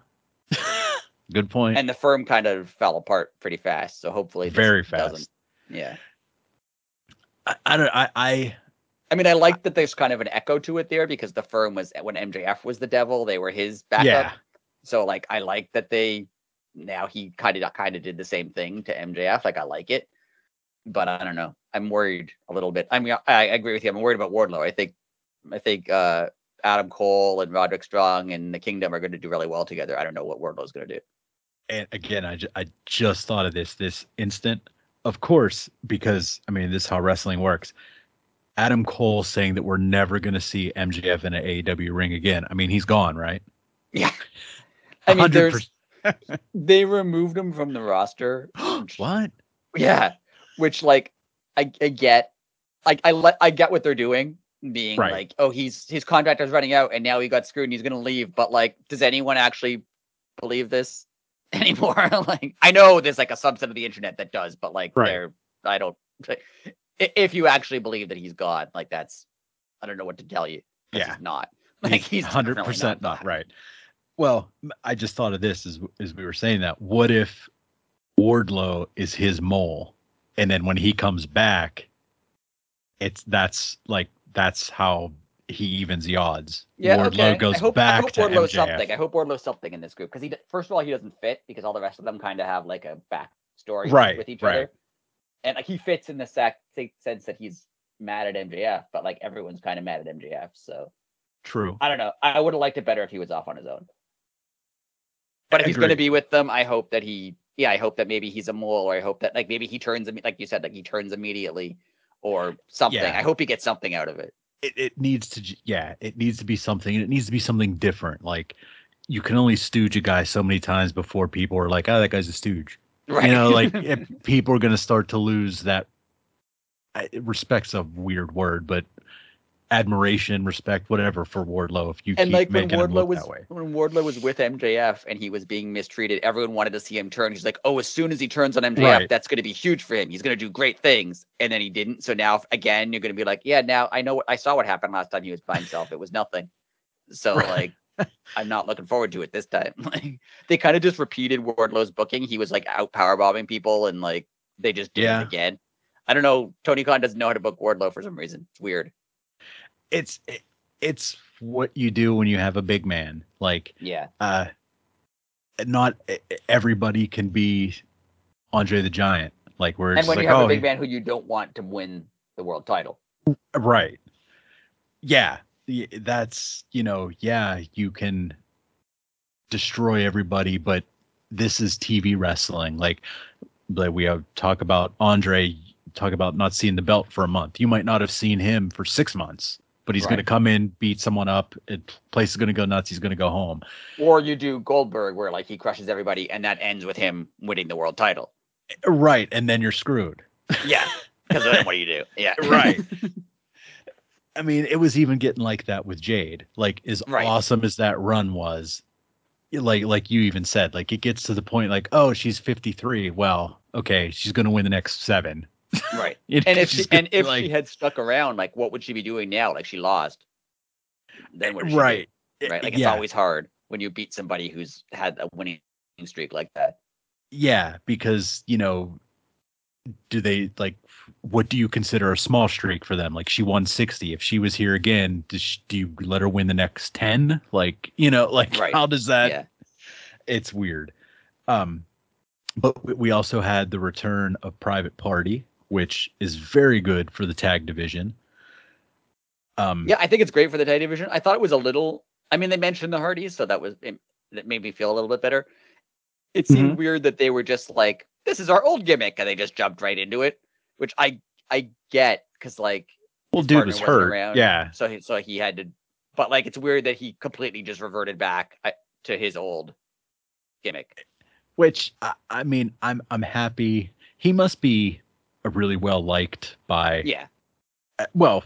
*laughs* Good point. And the firm kind of fell apart pretty fast. So hopefully, this Very doesn't. fast. Yeah. I, I don't. I, I I mean, I like that there's kind of an echo to it there because the firm was when MJF was the devil, they were his backup. yeah. So like, I like that they now he kind of kind of did the same thing to MJF. Like, I like it, but I don't know. I'm worried a little bit. I mean, I, I agree with you. I'm worried about Wardlow. I think, I think uh, Adam Cole and Roderick Strong and the Kingdom are going to do really well together. I don't know what Wardlow's going to do. And again, I, ju- I just thought of this this instant. Of course, because I mean, this is how wrestling works. Adam Cole saying that we're never going to see MJF in an AEW ring again. I mean, he's gone, right? Yeah. *laughs* I mean, 100%. there's they removed him from the roster. *gasps* what? Yeah, which like I, I get, I I let I get what they're doing, being Right. like, oh, he's his contract is running out, and now he got screwed, and he's gonna leave. But like, does anyone actually believe this *laughs* anymore? *laughs* like, I know there's like a subset of the internet that does, but like, Right. they're I don't. If you actually believe that he's God, like that's, I don't know what to tell you. Yeah. he's not. *laughs* Like he's hundred percent not gone. right. Well, I just thought of this as as we were saying that. What if Wardlow is his mole, and then when he comes back, it's that's like that's how he evens the odds. Yeah, Wardlow okay. goes I hope, back I hope to Wardlow MJF. something. I hope Wardlow's something in this group because he first of all he doesn't fit because all the rest of them kind of have like a backstory Right, with each right. other, and like he fits in the sac- sa- sense that he's mad at MJF, but like everyone's kind of mad at MJF. So True. I don't know. I would have liked it better if he was off on his own. But if he's going to be with them, I hope that he, yeah, I hope that maybe he's a mole, or I hope that like maybe he turns, like you said, like he turns immediately, or something. Yeah. I hope he gets something out of it. It, it needs to yeah, it needs to be something. and It needs to be something different. Like you can only stooge a guy so many times before people are like, "Oh, that guy's a stooge." Right. You know, *laughs* like if people are going to start to lose that I- respect's a weird word, but admiration, respect, whatever for Wardlow. If you and keep like when making him Wardlow look was that way, when Wardlow was with MJF and he was being mistreated, everyone wanted to see him turn. He's like, "Oh, as soon as he turns on MJF, Right. that's going to be huge for him. He's going to do great things." And then he didn't. So now again, you're going to be like, "Yeah, now I know what I saw what happened last time he was by himself. It was nothing." So *laughs* Right. like, I'm not looking forward to it this time. *laughs* Like they kind of just repeated Wardlow's booking. He was like out powerbombing people, and like they just did Yeah. it again. I don't know. Tony Khan doesn't know how to book Wardlow for some reason. It's weird. it's it, it's what you do when you have a big man. Like Yeah. uh, not everybody can be Andre the Giant. Like we're And when like, you have oh, a big man who you don't want to win the world title. right yeah that's you know yeah you can destroy everybody but this is tv wrestling like like we have talk about andre talk about not seeing the belt for a month you might not have seen him for six months but he's going to come in beat someone up it, place is going to go nuts he's going to go home Or you do Goldberg where like he crushes everybody and that ends with him winning the world title. right and then you're screwed Yeah. Because then what do you do? Yeah. *laughs* right *laughs* i mean it was even getting like that with jade like as Right. awesome as that run was like like you even said like it gets to the point like oh she's 53 well okay she's going to win the next seven right. *laughs* You know, And if she, and if like, she had stuck around, like what would she be doing now? Like she lost. Then what does she do? right Right. Like it's yeah, always hard when you beat somebody who's had a winning streak like that. yeah because you know do they like what do you consider a small streak for them like she won 60 if she was here again does she, do you let her win the next 10 like you know *laughs* like Right. how does that yeah. it's weird. Um, but we- we also had the return of Private Party, which is very good for the tag division. Um, Yeah, I think it's great for the tag division. I thought it was a little. I mean, they mentioned the Hardys, so that was it, that made me feel a little bit better. It seemed Mm-hmm. weird that they were just like, "This is our old gimmick," and they just jumped right into it, which I I get because like well, dude was hurt. around, Yeah, so he, so he had to. But like, it's weird that he completely just reverted back to his old gimmick. which I, I mean, I'm I'm happy. He must be a really well liked by Yeah, uh, well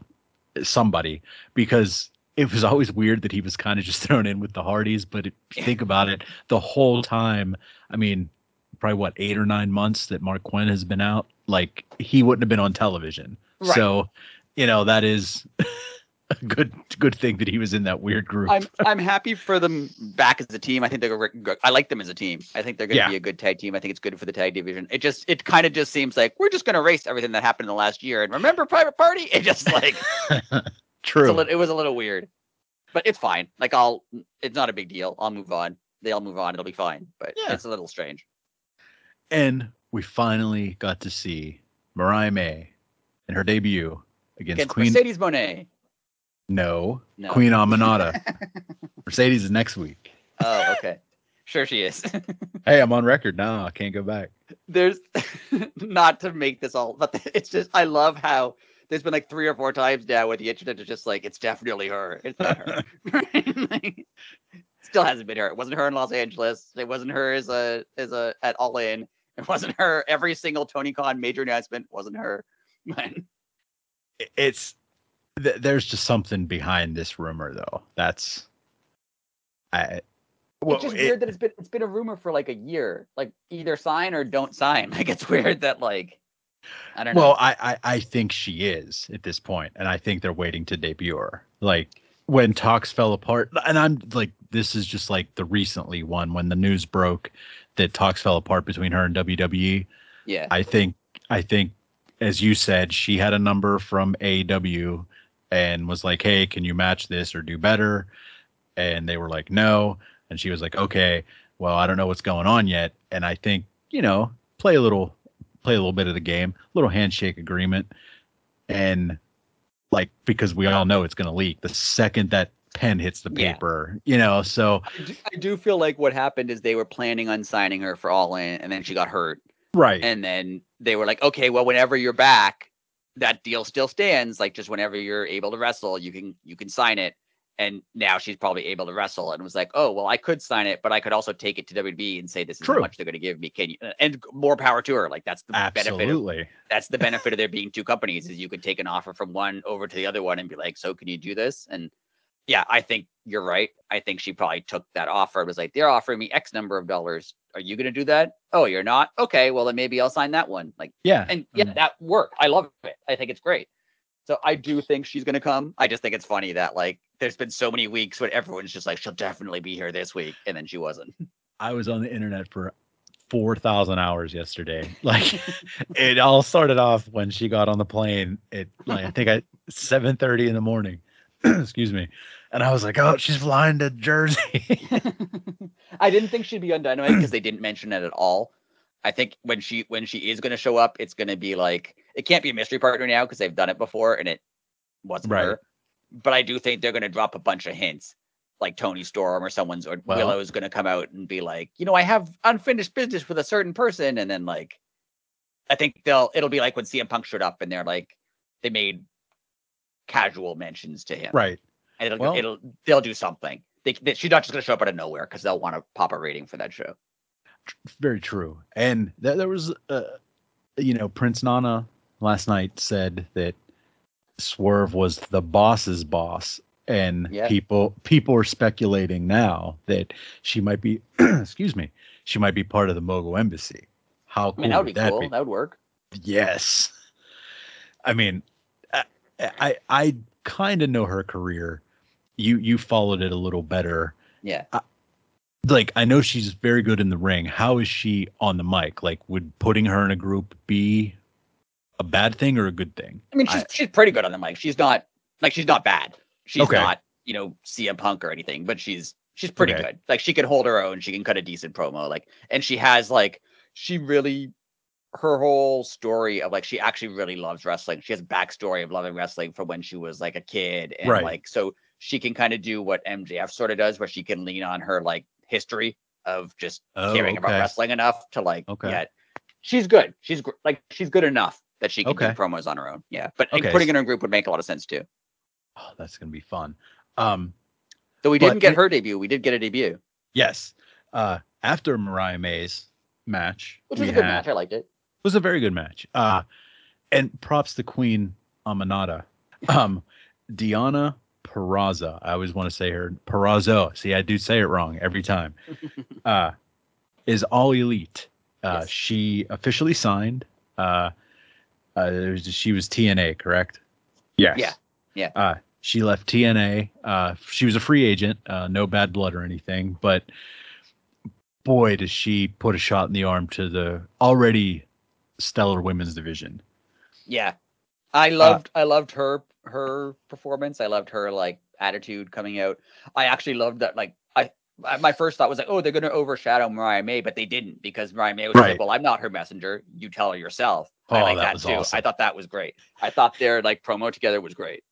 somebody because it was always weird that he was kind of just *laughs* thrown in with the Hardys. But if you think about it, the whole time, I mean, probably what eight or nine months that Marq Quen has been out, like he wouldn't have been on television. Right. So, you know, that is *laughs* a good good thing that he was in that weird group. I'm I'm happy for them back as a team. I think they're. I like them as a team. I think they're going to Yeah. be a good tag team. I think it's good for the tag division. It just it kind of just seems like we're just going to erase everything that happened in the last year. And remember Private Party? *laughs* It just like *laughs* True. it was a little weird, but it's fine. Like I'll it's not a big deal. I'll move on. They'll move on. It'll be fine. But Yeah. it's a little strange. and we finally got to see Mariah May in her debut against, Against Queen. Mercedes Moné. No, No. Queen Aminata. *laughs* Mercedes is next week. Oh, okay. Sure, she is. *laughs* Hey, I'm on record now. I can't go back. there's *laughs* not to make this all, but it's just I love how there's been like three or four times now where the internet is just like it's definitely her. It's not her. Like, Still hasn't been her. It wasn't her in Los Angeles. It wasn't her as a as a at All In. It wasn't her. Every single Tony Khan major announcement wasn't her. *laughs* It's th- there's just something behind this rumor though. That's I. Well, it's just it- weird that it's been it's been a rumor for like a year. Like either sign or don't sign. *laughs* Like it's weird that like I don't know. Well, I, I I think she is at this point, and I think they're waiting to debut her. Like when talks fell apart, and I'm like, this is just like the recently one when the news broke that talks fell apart between her and WWE. yeah. I think I think as you said, she had a number from AW and was like, "Hey, can you match this or do better?" And they were like, "No." And she was like, "Okay, well, I don't know what's going on yet." And I think you know, play a little, play a little bit of the game, little handshake agreement, and like because we all know it's going to leak the second that pen hits the Yeah. paper, you know. So I do, I do feel like what happened is they were planning on signing her for All In, and then she got hurt, right, and then they were like, okay, well, whenever you're back, that deal still stands. Like just whenever you're able to wrestle, you can you can sign it. And now she's probably able to wrestle, and was like, oh well, I could sign it, but I could also take it to WB and say this is True. how much they're going to give me. Can you? Uh, and more power to her. Like that's the benefit. Of, absolutely, that's the benefit of *laughs* there being two companies is you could take an offer from one over to the other one and be like, so can you do this? And yeah, I think you're right. I think she probably took that offer. It was like, they're offering me X number of dollars. Are you going to do that? Oh, you're not? Okay. Well, then maybe I'll sign that one. Like, yeah, and yeah, that worked. I love it. I think it's great. So I do think she's going to come. I just think it's funny that like there's been so many weeks when everyone's just like, she'll definitely be here this week. And then she wasn't. *laughs* I was on the internet for four thousand hours yesterday. *laughs* Like it all started off when she got on the plane at like I think at seven thirty in the morning. *clears throat* Excuse me. And I was like, oh, she's flying to Jersey. *laughs* I didn't think she'd be on Dynamite because they didn't mention it at all. I think when she when she is going to show up, it's going to be like it can't be a mystery partner now because they've done it before and it wasn't Right. her. But I do think they're going to drop a bunch of hints, like Toni Storm or someone's or Well- Willow's going to come out and be like, you know, I have unfinished business with a certain person, and then like, I think they'll it'll be like when CM Punk showed up and they're like, they made casual mentions to him, right. and it'll Well- it'll they'll do something. They, they, she's not just going to show up out of nowhere because they'll want to pop a rating for that show. Very true. And th- there was, uh, you know, Prince Nana last night said that Swerve was the boss's boss, and Yeah. people people are speculating now that she might be, *clears throat* excuse me, she might be part of the Mogul Embassy. How I mean, that would would be that cool. be? That would work. Yes. I mean, I I, I kind of know her career. You you followed it a little better. Yeah. Like I know she's very good in the ring. How is she on the mic? Like would putting her in a group be a bad thing or a good thing? I mean, she's I- she's pretty good on the mic. She's not like she's not bad. She's Okay. not you know CM Punk or anything, but she's she's pretty Okay. good. Like she can hold her own. She can cut a decent promo. Like, and she has like she really her whole story of like she actually really loves wrestling. She has a backstory of loving wrestling from when she was like a kid, and Right. like so she can kind of do what MJF sort of does, where she can lean on her like history of just Oh, caring about wrestling enough to like Okay. yeah she's good she's gr- like she's good enough that she can Okay. do promos on her own yeah but Okay, putting in her group would make a lot of sense too Oh, that's gonna be fun. Um, so we didn't get it- her debut we did get a debut yes. Uh, after Mariah May's match, which was a good had- match i liked it was a very good match. Uh, and props to Queen Aminata. Um, Diana Peraza. I always want to say her Perazzo. See, I do say it wrong every time. *laughs* Uh, is all elite. Uh, Yes. She officially signed. Uh, uh, it was- she was TNA, correct? Yes. Yeah, yeah. Uh, she left TNA. Uh, she was a free agent, uh, no bad blood or anything, but boy, does she put a shot in the arm to the already stellar women's division. Yeah, I loved uh, I loved her her performance. I loved her like attitude coming out. I actually loved that like I my first thought was like, oh, they're going to overshadow Mariah May, but they didn't because Mariah May was right. like, well, I'm not her messenger. You tell her yourself. Oh, I like that, that too. Awesome. I thought that was great. I thought their like promo together was great.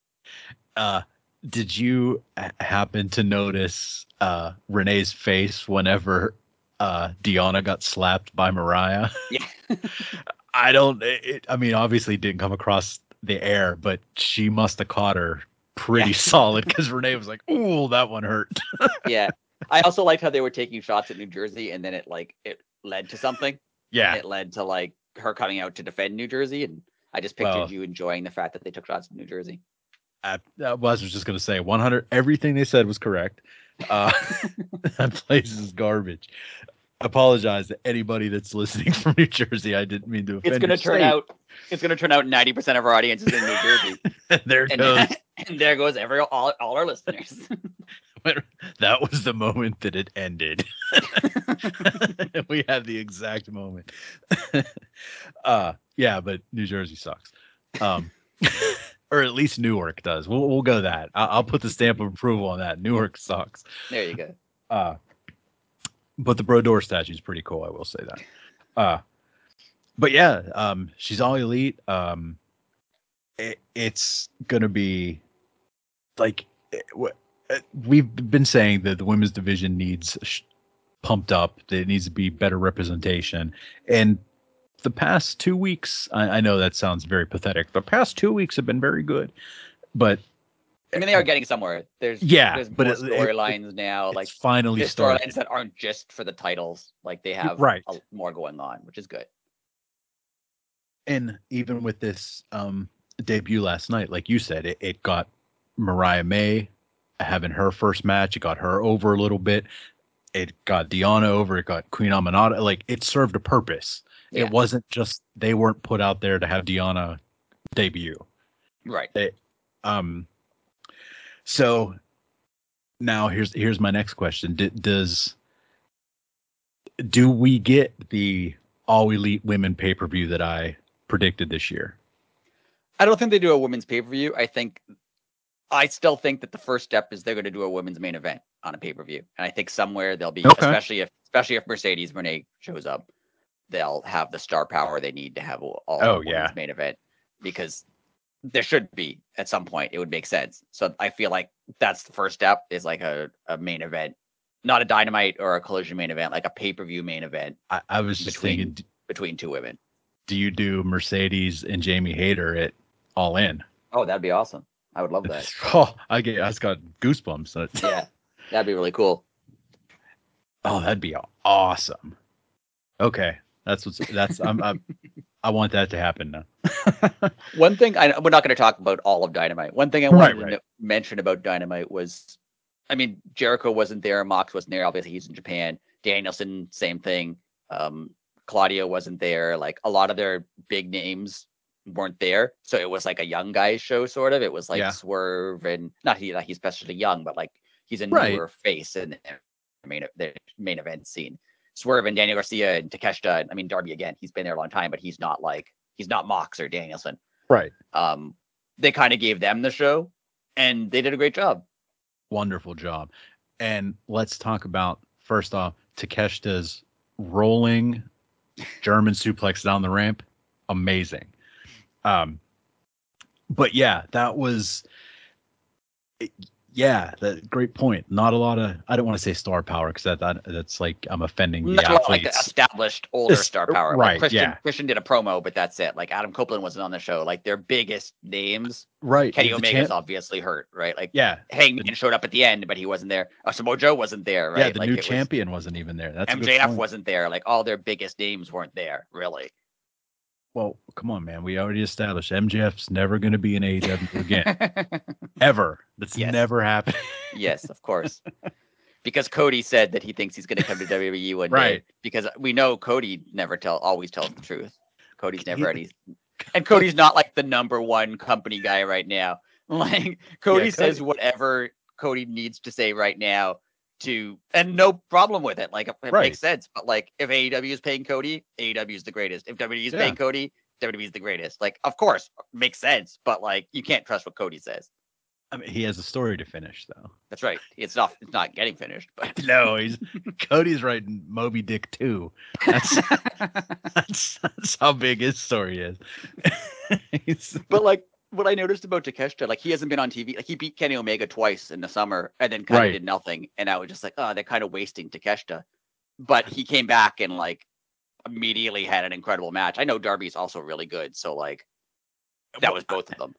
Uh, did you happen to notice uh, Renee's face whenever uh, Deonna got slapped by Mariah? *laughs* Yeah. I don't. It, I mean, obviously, didn't come across the air, but she must have caught her pretty yeah. *laughs* solid *laughs* because Renee was like, "Ooh, that one hurt." yeah, I also liked how they were taking shots at New Jersey, and then it like it led to something. Yeah, it led to like her coming out to defend New Jersey, and I just pictured well, you enjoying the fact that they took shots at New Jersey. I, I was just gonna say 100. Everything they said was correct. Uh, *laughs* that place is garbage apologize to anybody that's listening *laughs* from New Jersey. I didn't mean to offend. It's going to turn state. out. It's going to turn out ninety percent of our audience is in New Jersey. *laughs* there and, goes. And there goes every all, all our listeners. that was the moment that it ended. we had the exact moment. uh yeah, but New Jersey sucks. Um or at least Newark does. We'll we'll go that. I'll, I'll put the stamp of approval on that. Newark sucks. There you go. Uh but the Brodor statue is pretty cool. I will say that. Uh, but yeah, um, she's all elite. Um, it, it's gonna be like it, uh, we've been saying that the women's division needs sh- pumped up. That It needs to be better representation. And the past two weeks, I, I know that sounds very pathetic. The past two weeks have been very good, but I mean, they are getting somewhere. There's yeah, there's but storylines now, like finally storylines that aren't just for the titles. Like they have right. A, more going on, which is good. And even with this um, debut last night, like you said, it, it got Mariah May having her first match. It got her over a little bit. It got Diana over. It got Queen Aminata. Like it served a purpose. Yeah. It wasn't just they weren't put out there to have Deonna debut. Right. It, um so now here's here's my next question: D- Does do we get the all elite women pay per view that I predicted this year? I don't think they do a women's pay per view. I think I still think that the first step is they're going to do a women's main event on a pay per view, and I think somewhere they'll be, okay. especially if especially if Mercedes Renee shows up, they'll have the star power they need to have all oh, yeah. main event because there should be at some point. It would make sense. So I feel like that's the first step is like a, a main event, not a dynamite or a collision main event, like a pay per view main event. I, I was between, thinking between two women. Do you do Mercedes and Jamie Hayter at All In? Oh, that'd be awesome. I would love that. *laughs* oh, I get I just got goosebumps. yeah, that'd be really cool. *laughs* Oh, that'd be awesome. Okay, that's what's that's I'm, I'm I want that to happen now. *laughs* One thing I we're not going to talk about all of Dynamite. One thing I wanted right, right. to mention about Dynamite was, I mean, Jericho wasn't there, Mox wasn't there. Obviously, he's in Japan. Danielson, same thing. Um, Claudio wasn't there. Like a lot of their big names weren't there, so it was like a young guys show, sort of. It was like yeah. Swerve and not he like he's especially young, but like he's a newer right. face in the main the main event scene. Swerve and Daniel Garcia and Takeshita. I mean, Darby again, he's been there a long time, but he's not like he's not Mox or Danielson. Right. Um, they kind of gave them the show, and they did a great job. Wonderful job. And let's talk about first off Takeshita's rolling German suplex down the ramp. Amazing. Um, but yeah, that was yeah, that great point. Not a lot of I don't want to say star power because that, that that's like I'm offending the Not athletes. Like the established older it's, star power. Right. Like Christian, yeah. Christian did a promo, but that's it. Like Adam Copeland wasn't on the show. Like their biggest names. Right. Kenny Omega's champ- obviously hurt. Right. Like yeah, Hangman the, showed up at the end, but he wasn't there. Uh, Samoa Joe wasn't there. Right. Yeah. The like, new champion was, not even there. That's MJF wasn't there. Like all their biggest names weren't there. Really. Well, come on, man. We already established MJF's never going to be an AEW again. *laughs* Ever. That's yes. never happened. yes, of course. *laughs* Because Cody said that he thinks he's going to come to WWE one right. day. Because we know Cody never tell always tells the truth. Cody's never any, and Cody's not like the number one company guy right now. *laughs* Like Cody Yeah, says Cody- whatever Cody needs to say right now to, and no problem with it. Like it Right. makes sense. But like if AEW is paying Cody, AEW is the greatest. If WWE is Yeah. paying Cody, WWE is the greatest. Like of course makes sense, but like you can't trust what Cody says. I mean, he has a story to finish though. That's right. It's not. It's not getting finished. But *laughs* No, he's Cody's writing Moby Dick too. That's *laughs* that's, that's how big his story is. *laughs* But like what I noticed about Takeshita, like he hasn't been on TV. Like he beat Kenny Omega twice in the summer and then kind of did nothing. And I was just like, oh, they're kind of wasting Takeshita. But he came back and like immediately had an incredible match. I know Darby's also really good, so like that was both of them.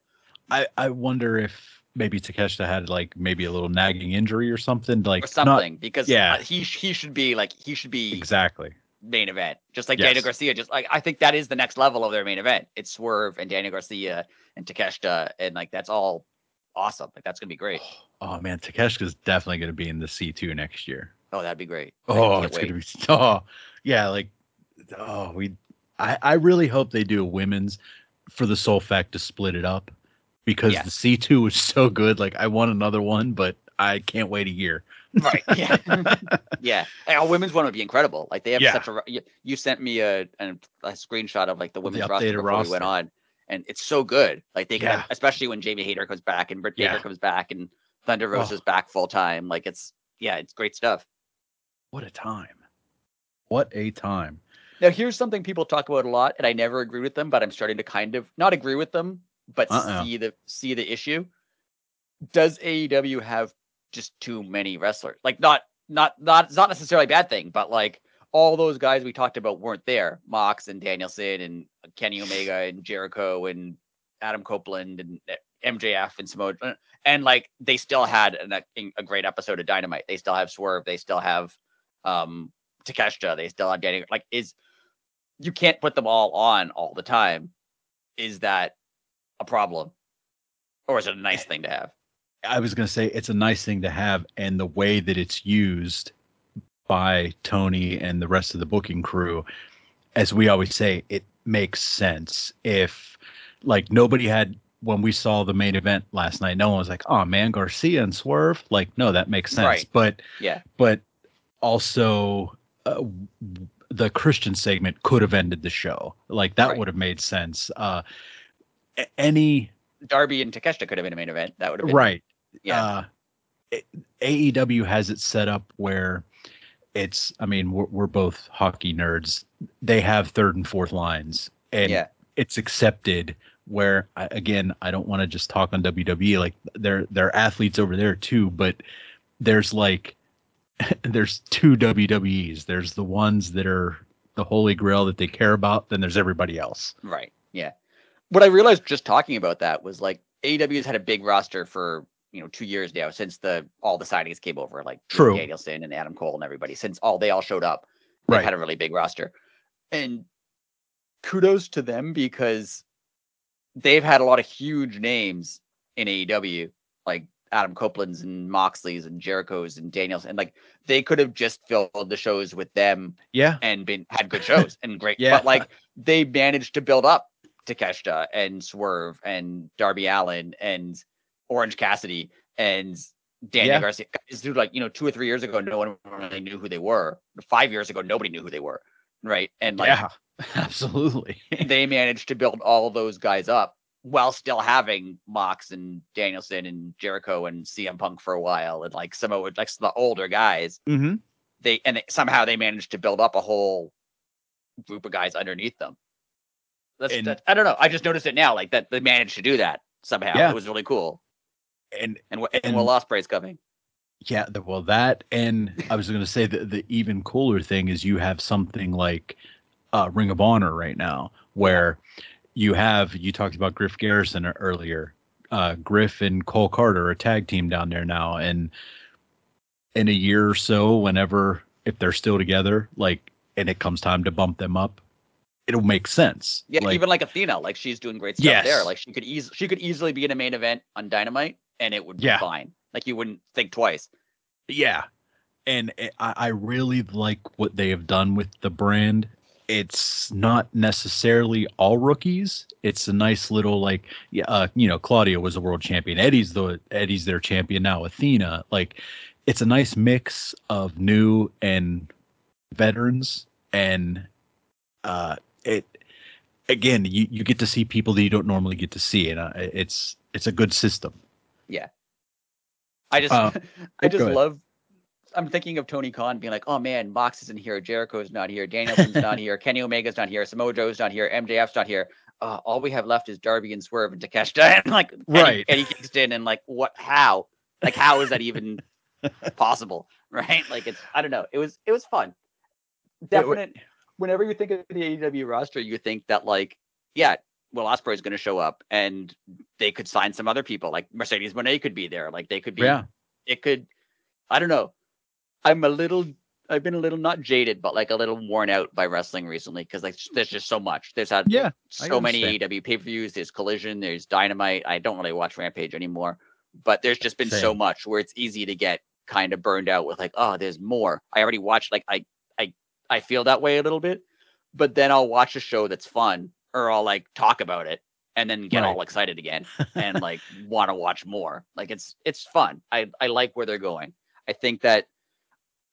I I wonder if maybe Takeshita had like maybe a little nagging injury or something like Or not- something because yeah. he he should be like he should be exactly. Main event, just like Yes. Daniel Garcia. Just like I think that is the next level of their main event. It's Swerve and Daniel Garcia and Takeshita, and like that's all awesome. Like that's gonna be great. Oh, oh man, Takeshita's definitely to be in the C two next year. Oh, that'd be great. Oh, it's wait. gonna be *laughs* oh yeah, like oh we I, I really hope they do a women's for the sole fact to split it up because Yeah. the C two was so good. Like I want another one, but I can't wait a year. Right *laughs* yeah yeah and our women's one would be incredible like they have Yeah. such a you, you sent me a, a a screenshot of like the women's roster updated before we went on and it's so good like they can Yeah. have, especially when jamie Hayter comes back and britt Yeah. baker comes back and thunder Rosa Oh. is back full time like it's yeah it's great stuff What a time. What a time. now here's something people talk about a lot and i never agree with them but i'm starting to kind of not agree with them but Uh-uh. see the see the issue does aew have just too many wrestlers. Like not not not it's not necessarily a bad thing but like all those guys we talked about weren't there. Mox and danielson and kenny omega and jericho and adam copeland and uh, mjf and samoa and like they still had an, a, a great episode of dynamite. They still have swerve. They still have um takeshita. They still have daniel like is you can't put them all on all the time. Is that a problem? Or is it a nice thing to have I was going to say it's a nice thing to have, and the way that it's used by Tony and the rest of the booking crew, as we always say, it makes sense. If like nobody had when we saw the main event last night, no one was like, "Oh man, Garcia and Swerve." Like, no, that makes sense. Right. But yeah but also uh, the Christian segment could have ended the show. Like that Right. would have made sense. Uh, any darby and takeshita could have been a main event that would have been right yeah uh, AEW has it set up where it's. I mean, we're, we're both hockey nerds. They have third and fourth lines, and yeah it's accepted. Where again, I don't want to just talk on WWE. Like they're they're athletes over there too, but there's like *laughs* there's two WWEs. There's the ones that are the holy grail that they care about. Then there's everybody else. right yeah what i realized just talking about that was like AEW has had a big roster for you know two years now since the all the signings came over like True. danielson and adam cole and everybody since all they all showed up they've Right. had a really big roster and kudos to them because they've had a lot of huge names in AEW, like Adam Copeland's and Moxley's and Jericho's and Daniels, and like they could have just filled the shows with them Yeah. and been had good shows and great. *laughs* Yeah. But like they managed to build up Takeshita and Swerve and Darby Allin and Orange Cassidy and Daniel Yeah. Garcia. Guys who like you know two or three years ago no one really knew who they were. Five years ago nobody knew who they were. Right. And like yeah. *laughs* Absolutely. *laughs* they managed to build all those guys up while still having Mox and Danielson and Jericho and CM Punk for a while and like some of like some of the older guys. mm-hmm. They and they, somehow they managed to build up a whole group of guys underneath them. That's, And- that, I don't know. I just noticed it now, like that they managed to do that somehow. Yeah. It was really cool. And And and Will Ospreay's coming. Yeah, the, well, that and I was going to say that the even cooler thing is you have something like uh, Ring of Honor right now, where you have you talked about Griff Garrison earlier. Uh, Griff and Cole Carter are a tag team down there now, and in a year or so, whenever if they're still together, like, and it comes time to bump them up, it'll make sense. Yeah, like, even like Athena, like she's doing great stuff there. Like she could eas- she could easily be in a main event on Dynamite and it would be Yeah. fine. Like you wouldn't think twice. Yeah, and I, I really like what they have done with the brand. it's not necessarily all rookies. It's a nice little like yeah, uh, you know, Claudio was a world champion. Eddie's the Eddie's their champion now. Athena, like it's a nice mix of new and veterans and uh it again you, you get to see people that you don't normally get to see and uh, it's it's a good system Yeah. I just Uh, *laughs* I just love I'm thinking of Tony Khan being like, oh man, Mox isn't here, Jericho's not here, Danielson's not *laughs* here, Kenny Omega's not here, Samoa Joe's not here, MJF's not here. Uh, all we have left is Darby and Swerve and Takeshita, *laughs* and like Eddie, Right. Eddie Kingston, and like what? How? Like how is that even possible? Right? Like it's I don't know. It was it was fun. Definite. Whenever you think of the AEW roster, you think that like yeah, Will Ospreay is going to show up, and they could sign some other people. Like Mercedes Moné could be there. Like they could be yeah. it could i don't know. I'm a little i've been a little not jaded but like a little worn out by wrestling recently because like there's just so much. There's had yeah so many aew pay-per-views there's collision there's dynamite. I don't really watch rampage anymore but there's just been so much where it's easy to get kind of burned out with like oh there's more. I already watched like i i i feel that way a little bit but then i'll watch a show that's fun or i'll like talk about it and then get Right. all excited again *laughs* and like want to watch more. Like it's it's fun. I I like where they're going. I think that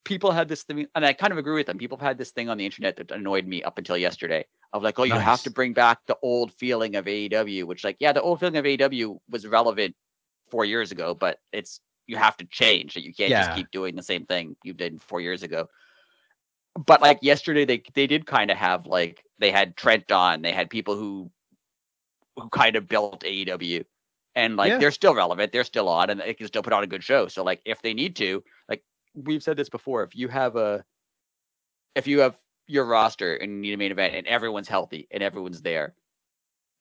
people had this thing, and I kind of agree with them. People have had this thing on the internet that annoyed me up until yesterday of like, oh, you have to bring back the old feeling of AEW, which like, yeah, the old feeling of AEW was relevant four years ago, but it's you have to change. That you can't just keep doing the same thing you did four years ago. But like yesterday, they they did kind of have like they had Trent on, they had people who who kind of built AEW, and like Yeah. they're still relevant, they're still on, and they can still put on a good show. So like if they need to, like we've said this before, if you have a if you have your roster and you need a main event and everyone's healthy and everyone's there,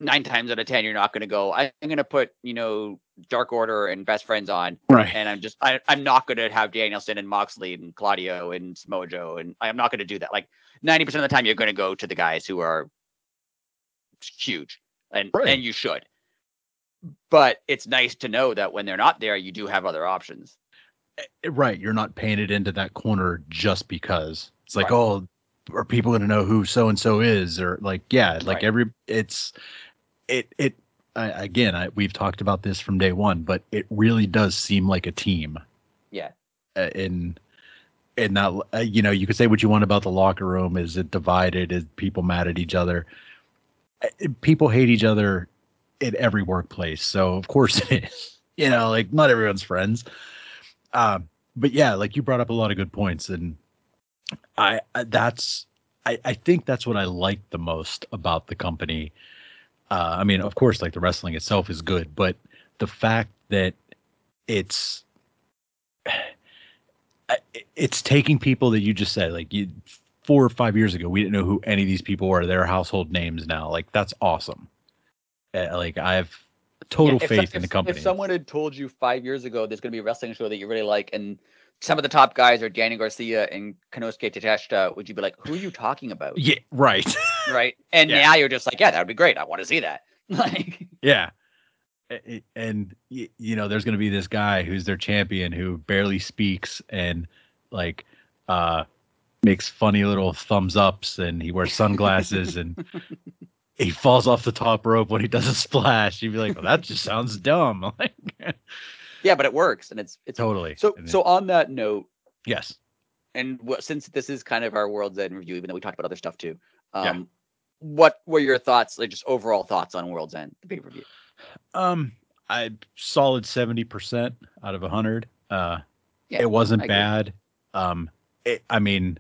nine times out of ten you're not going to go. I'm going to put you know Dark Order and Best Friends on, right and I'm just I, I'm not going to have Danielson and Moxley and Claudio and Samoa Joe and I'm not going to do that. Like ninety percent of the time, you're going to go to the guys who are huge, and Right. and you should. But it's nice to know that when they're not there, you do have other options. right you're not painted into that corner just because it's like Right. oh are people going to know who so and so is or like yeah like Right. every it's it it I, again I, we've talked about this from day one but it really does seem like a team Yeah. uh, in in not uh, you know you could say what you want about the locker room is it divided? Is people mad at each other? Uh, people hate each other in every workplace so of course *laughs* you know like not everyone's friends. Um but yeah like you brought up a lot of good points and i, I that's I, I think that's what i like the most about the company. Uh i mean of course like the wrestling itself is good but the fact that it's it's taking people that you just said like you four or five years ago we didn't know who any of these people were they're household names now like that's awesome Uh, like i have total Yeah, if faith in the company If someone had told you five years ago there's going to be a wrestling show that you really like, and some of the top guys are Danny Garcia and Konosuke Takeshita, would you be like, "Who are you talking about?" yeah right Right? And Yeah. now you're just like, "Yeah, that would be great. I want to see that." *laughs* Like, Yeah. And you know, there's going to be this guy who's their champion who barely speaks and like uh makes funny little thumbs ups and he wears sunglasses and *laughs* he falls off the top rope when he does a splash. You'd be like, well, that just sounds dumb. *laughs* Like, yeah, but it works, and it's it's totally. so. And So on that note, yes. and what, since this is kind of our World's End review, even though we talked about other stuff too, um, Yeah. what were your thoughts, like just overall thoughts on World's End, the pay per view? Um, I solid 70% out of 100. Uh, Yeah, it wasn't I agree. bad. Um, it, I mean,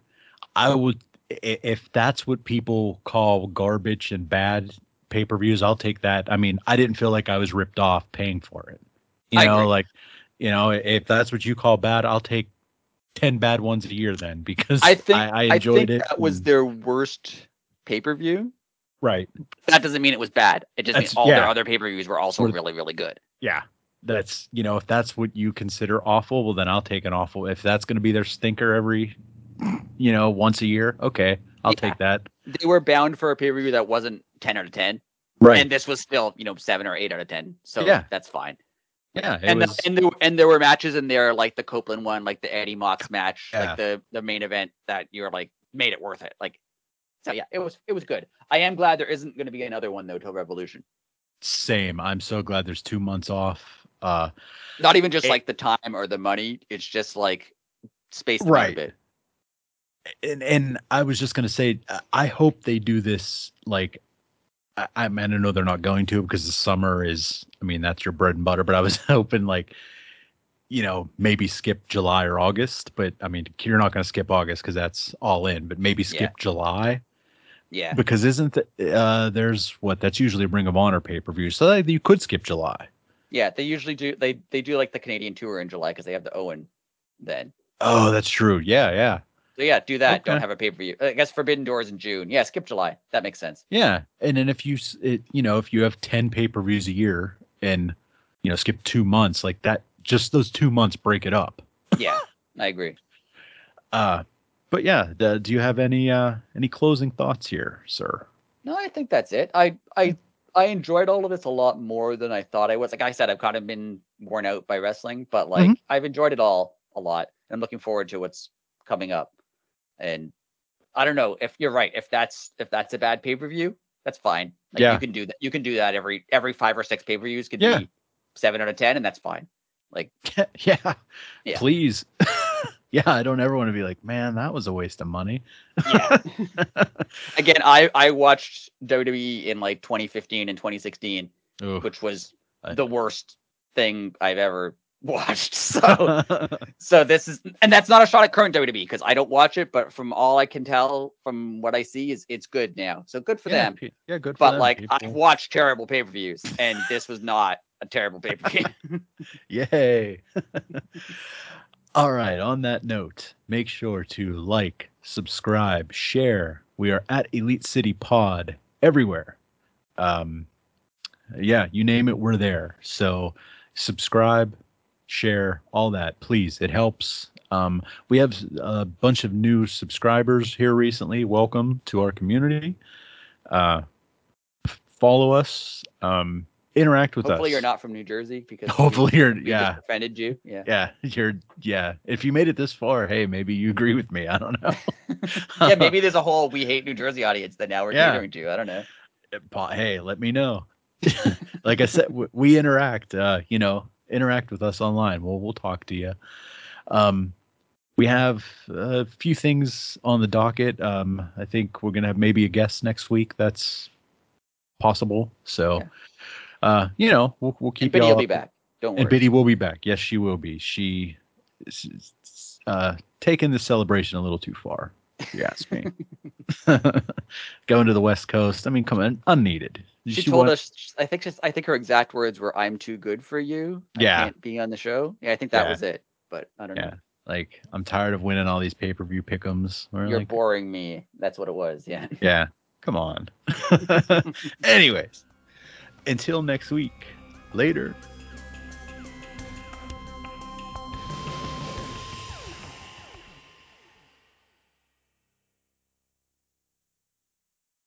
I would if that's what people call garbage and bad pay per views. I'll take that. I mean, I didn't feel like I was ripped off paying for it. You I know, agree. like you know, if that's what you call bad, I'll take ten bad ones a year then because I think I, I enjoyed think it. That was their worst pay per view. Right. That doesn't mean it was bad. It just means That's- all their other pay per views were also Were- really, really good. Yeah. That's you know, if that's what you consider awful, well then I'll take an awful. If that's going to be their stinker every, you know, once a year, okay, I'll Yeah. take that. They were bound for a pay per view that wasn't ten out of ten, Right. and this was still you know seven or eight out of ten. So Yeah. that's fine. yeah. And was, the, and there and there were matches in there like the Copeland one, like the Eddie Mox match, Yeah. like the the main event that you're like made it worth it. Like So yeah, it was it was good. I am glad there isn't going to be another one though till Revolution. Same. I'm so glad there's two months off. Uh, Not even just It- like the time or the money. It's just like space Right. a bit. and and I was just gonna say, uh, I hope they do this. Like, I, I mean, I know they're not going to because the summer is. I mean, that's your bread and butter. But I was *laughs* hoping, like, you know, maybe skip July or August. But I mean, you're not gonna skip August because that's all in. But maybe skip July Yeah. because isn't the, uh there's what that's usually a Ring of Honor pay per view. So you could skip July. Yeah, they usually do. They they do like the Canadian tour in July because they have the Owen then. Oh, that's true. Yeah, yeah. So yeah, do that. Don't have a pay per view. I guess Forbidden Doors in June. Yeah, skip July. That makes sense. Yeah, and then if you it, you know if you have ten pay per views a year and you know skip two months like that, just those two months break it up. Yeah, I agree. *laughs* Uh, but yeah, the, do you have any uh any closing thoughts here, sir? No, I think that's it. I I I enjoyed all of this a lot more than I thought I was. Like I said, I've kind of been worn out by wrestling, but like I've enjoyed it all a lot. And I'm looking forward to what's coming up. And I don't know if you're right. If that's if that's a bad pay per view, that's fine. Like Yeah. you can do that. You can do that every every five or six pay per views could Yeah. be seven out of ten, and that's fine. Like *laughs* yeah, Yeah. please. *laughs* *laughs* yeah, I don't ever want to be like, man, that was a waste of money. yeah. *laughs* Again, I I watched WWE in like 2015 and 2016, Ooh. which was the worst thing I've ever *laughs* watched. So so this is and that's not a shot at current WWE because I don't watch it, but from all I can tell from what I see is it's good now. So good for yeah, them. yeah, good. For But them, like I've watched terrible pay-per-views and this was not a terrible pay-per-view. Yay. All right. On that note, make sure to like, subscribe, share. We are at Elite City Pod everywhere. Um, yeah, you name it, we're there. So subscribe, share, all that, please. It helps. Um, we have a bunch of new subscribers here recently. Welcome to our community. Uh, follow us. Um, interact with us. Hopefully you're not from New Jersey because we- Hopefully you're we yeah offended you. Yeah. yeah you're yeah if you made it this far hey maybe you agree with me i don't know *laughs* yeah, maybe there's a whole we hate New Jersey audience that now we're Yeah. catering to. I don't know. Hey let me know *laughs* like i said w- we interact uh you know interact with us online we'll we'll talk to you um we have a few things on the docket um i think we're gonna have maybe a guest next week that's possible so Yeah. Uh you know we'll, we'll And keep Biddy will be back. Don't worry. And Biddy will be back. Yes, she will be. She is uh, taking the celebration a little too far, if you ask me. *laughs* *laughs* Going to the West Coast. I mean, come on, unneeded. she, told want- us I think she's, I think her exact words were I'm too good for you. I Yeah. can't be on the show. Yeah, I think that Yeah. was it. But I don't Yeah. know. like, I'm tired of winning all these pay per view pickums. Or You're like, boring me. That's what it was. Yeah. yeah, come on. *laughs* Anyways, until next week. Later.